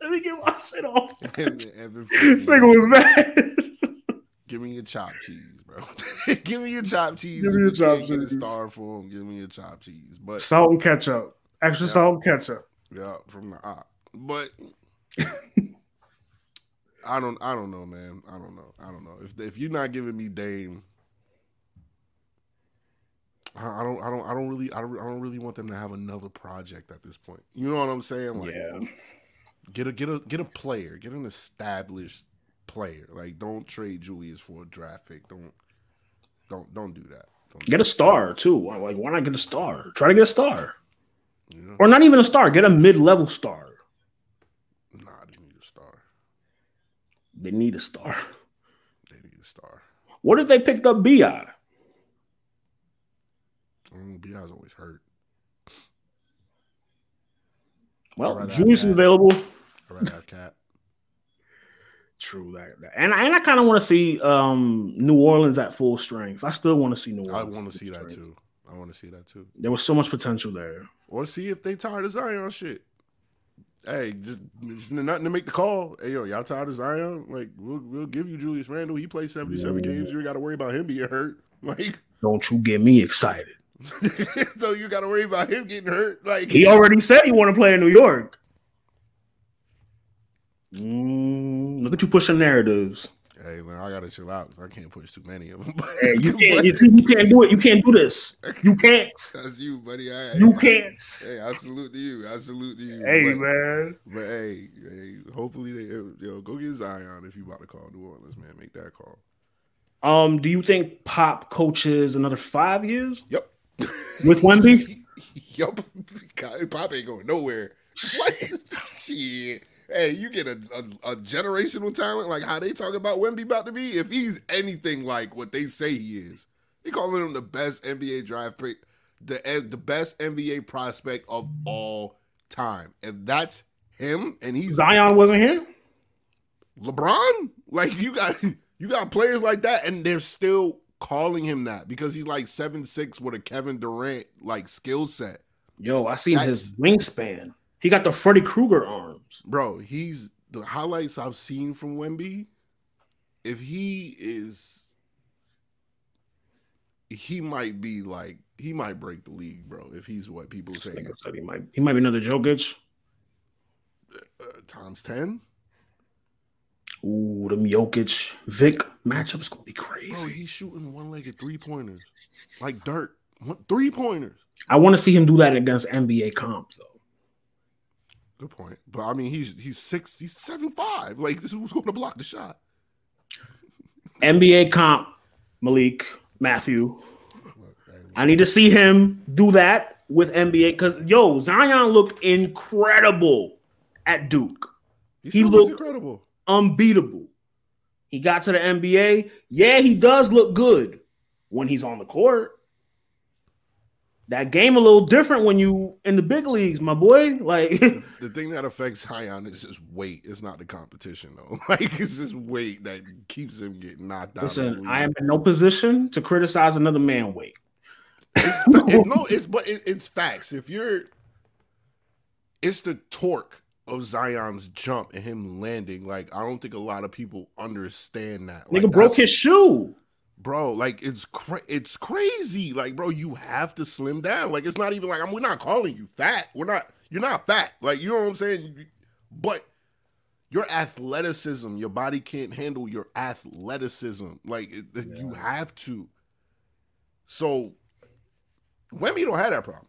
let me get my shit off. this nigga was mad. Give me your chopped cheese, bro. give me your chopped cheese. Give me your chopped cheese. Get a star for him. Give me your chopped cheese. But salt and ketchup. Extra yeah, salt and ketchup. Yeah, from the op. But I don't I don't know, man. I don't know. I don't know. If if you're not giving me Dame, I don't I don't I don't really I don't, I don't really want them to have another project at this point. You know what I'm saying? Like yeah. Get a get a get a player, get an established player. Like don't trade Julius for a draft pick. Don't don't don't do that. Don't get do a star too. Like why not get a star? Try to get a star. Or not even a star, get a mid-level star. Nah, they need a star. They need a star. What if they picked up Bi? Mm, Bi's always hurt. Well, Julius is available. I rather have KAT. True that, and and I kind of want to see um, New Orleans at full strength. I still want to see New Orleans. I want to see that too. I want to see that too. There was so much potential there. Or see if they tired of Zion shit hey, just, just nothing to make the call. Hey, yo, y'all tired of Zion? Like, we'll, we'll give you Julius Randle. He played 77 games. You got to worry about him being hurt. Like, don't you get me excited. so you got to worry about him getting hurt. Like, he already said he want to play in New York. Mm, look at you pushing narratives. Hey man, I gotta chill out I can't push too many of them. hey, you can't. You, see, you can't do it. You can't do this. You can't. That's you, buddy. I, you can't. Hey, I salute to you. I salute to you. Hey but, man. But hey, hey, hopefully they yo go get Zion if you about to call New Orleans, man. Make that call. Um, do you think Pop coaches another five years? Yep. With Wemby? yep. Pop ain't going nowhere. What? Shit hey, you get a, a, a, generational talent like how they talk about Wemby about to be. If he's anything like what they say he is, they calling him the best NBA draft pick, the eh, the best NBA prospect of all time. If that's him, and he's Zion wasn't here. LeBron, like you got you got players like that, and they're still calling him that because he's like seven six with a Kevin Durant like skill set. Yo, I seen That's, his wingspan. He got the Freddy Krueger arms. Bro, he's the highlights I've seen from Wemby. If he is he might be like he might break the league, bro. If he's what people say, he might he might be another Jokic. Uh, times ten. Ooh, the Jokic Vic matchup is gonna be crazy. Bro, he's shooting one-legged three pointers like dirt. Three pointers. I want to see him do that against NBA comps though. Good point. But I mean, he's he's six, he's seven five. Like this is who's going to block the shot. NBA comp, Malik Matthew. I need to see him do that with NBA because yo, Zion looked incredible at Duke. He, He looked- incredible. Unbeatable. He got to the NBA. Yeah, he does look good when he's on the court. That game a little different when you in the big leagues, my boy. Like The, the thing that affects Zion is just weight. It's not the competition though. Like it's just weight that keeps him getting knocked out. Listen. I am in no position to criticize another man weight. It's it- no, it's but it, it's facts. If you're, it's the torque of Zion's jump and him landing. Like I don't think a lot of people understand that. Like, Nigga broke his shoe. Bro. Like it's cra- it's crazy. Like bro, you have to slim down. Like it's not even like I'm, we're not calling you fat. We're not. You're not fat. Like you know what I'm saying. But your athleticism, your body can't handle your athleticism. Like it, it- you have to. So, Wemby don't have that problem.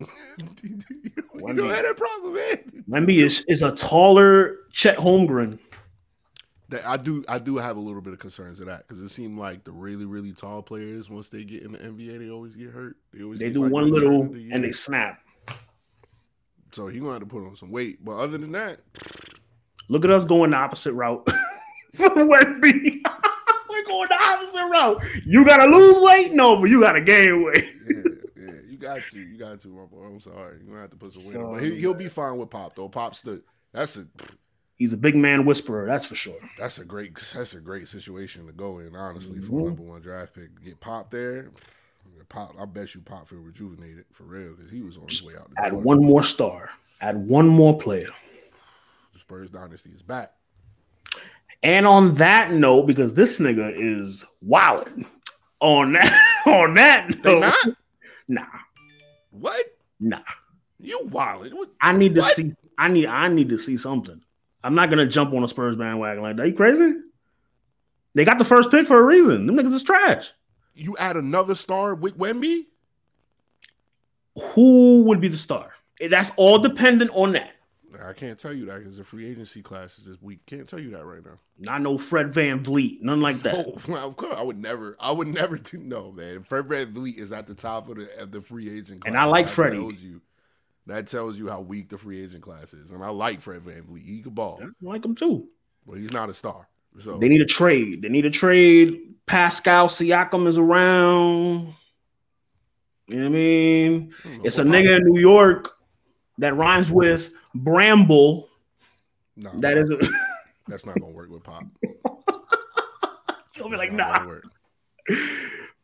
you don't have that problem, man. Wemby is, is a taller Chet Holmgren. That I do, I do have a little bit of concerns of that because it seemed like the really, really tall players once they get in the NBA, they always get hurt. They always They do like, one little the and they snap. so he gonna have to put on some weight. But other than that, Look at us going the opposite route from Wemby. We're going the opposite route. You gotta lose weight? No, but you gotta gain weight. yeah, yeah, you got to, you got to, my boy. I'm sorry, you gonna have to put some weight. on. But he, he'll be fine with Pop though. Pop's the that's a He's a big man whisperer, that's for sure. that's a great that's a great situation to go in. Honestly, for Mhm. a number one draft pick, get Pop there. Pop, I bet you Pop feel rejuvenated for real because he was on his way out. The Add door. one more star. Add one more player. The Spurs dynasty is back. And on that note, because this nigga is wilding. On that, on that note, not nah, what nah. you wildin'? What? I need to What? see. I need. I need to see something. I'm not gonna jump on a Spurs bandwagon like that. You crazy? They got the first pick for a reason. Them niggas is trash. You add another star with Wemby? Who would be the star? That's all dependent on that. I can't tell you that because the free agency class is this week. Can't tell you that right now. Not no Fred VanVleet, none like that. Oh, of course, I would never. I would never do no, man. Fred VanVleet is at the top of the of the free agent class. And I like Freddie. Tells you, that tells you how weak the free agent class is. And I like Fred VanVleet. He could ball, I like him too. but he's not a star. So They need a trade. They need a trade. Pascal Siakam is around. You know what I mean? I It's a nigga in New York that rhymes with Bramble. Nah, That is a, that's not gonna work with Pop. You'll be like, nah.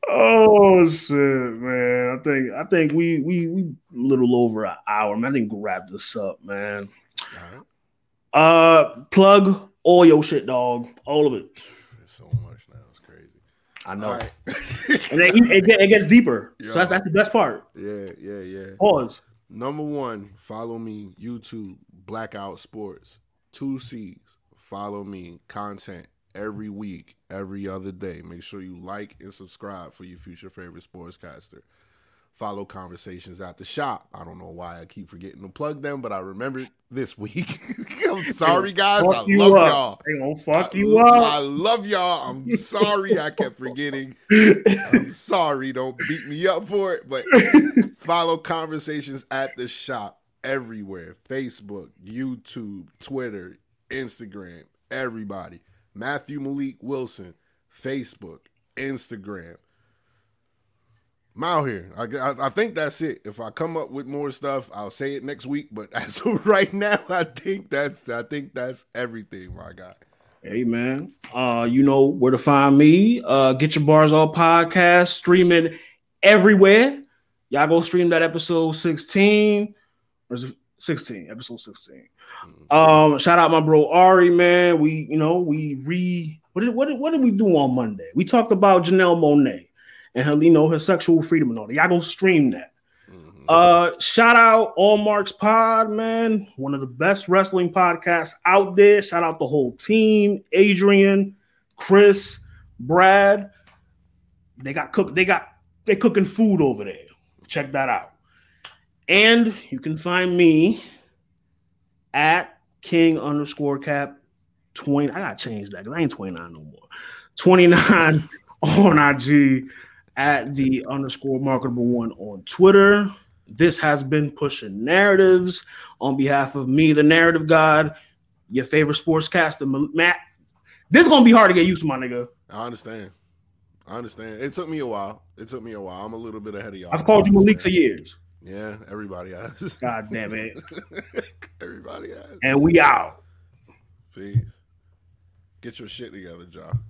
Gonna work. Oh shit, man. I think I think we we we a little over an hour, man. I think we'll wrap this up, man. All right. Uh plug all your shit, dog. All of it. There's so much now. It's crazy. I know. All right. And then it, it, gets deeper. Yeah. So that's that's the best part. yeah, yeah, yeah. Pause. Number one, follow me, YouTube, Blaccout Sports, two C's. Follow me, content every week, every other day. Make sure you like and subscribe for your future favorite sportscaster. Follow conversations at the shop. I don't know why I keep forgetting to plug them, but I remembered this week. I'm sorry, guys. I love y'all. They gonna fuck I, you I up. love y'all. I'm sorry I kept forgetting. I'm sorry. Don't beat me up for it, but follow conversations at the shop everywhere Facebook, YouTube, Twitter, Instagram, everybody. Matthew Malik Wilson, Facebook, Instagram. I'm out here. I, I, I think that's it. If I come up with more stuff, I'll say it next week. But as of right now, I think that's I think that's everything, my guy. Hey man, uh, you know where to find me. Uh, get your bars all podcast streaming everywhere. Y'all go stream that episode 16 or is it 16, episode 16. Um, shout out my bro Ari, man. We, you know, we re what did what did, what did we do on Monday? We talked about Janelle Monáe and her, you know, her sexual freedom and all that. Y'all go stream that. Mhm. Uh, shout out All Marks Pod, man. One of the best wrestling podcasts out there. Shout out the whole team, Adrian, Chris, Brad. They got cook. They got they cooking food over there. Check that out. And you can find me at King underscore Cap twenty. I gotta change that because I ain't twenty nine no more. Twenty nine on IG. at the underscore marketable one on Twitter. This has been pushing narratives on behalf of me, the narrative god, your favorite sportscaster, Matt. This is gonna be hard to get used to, my nigga. I understand. I understand. It took me a while. It took me a while. I'm a little bit ahead of y'all. I've called you Malik for years. Yeah, everybody has. God damn it. everybody has. And we out. Peace. Get your shit together, John.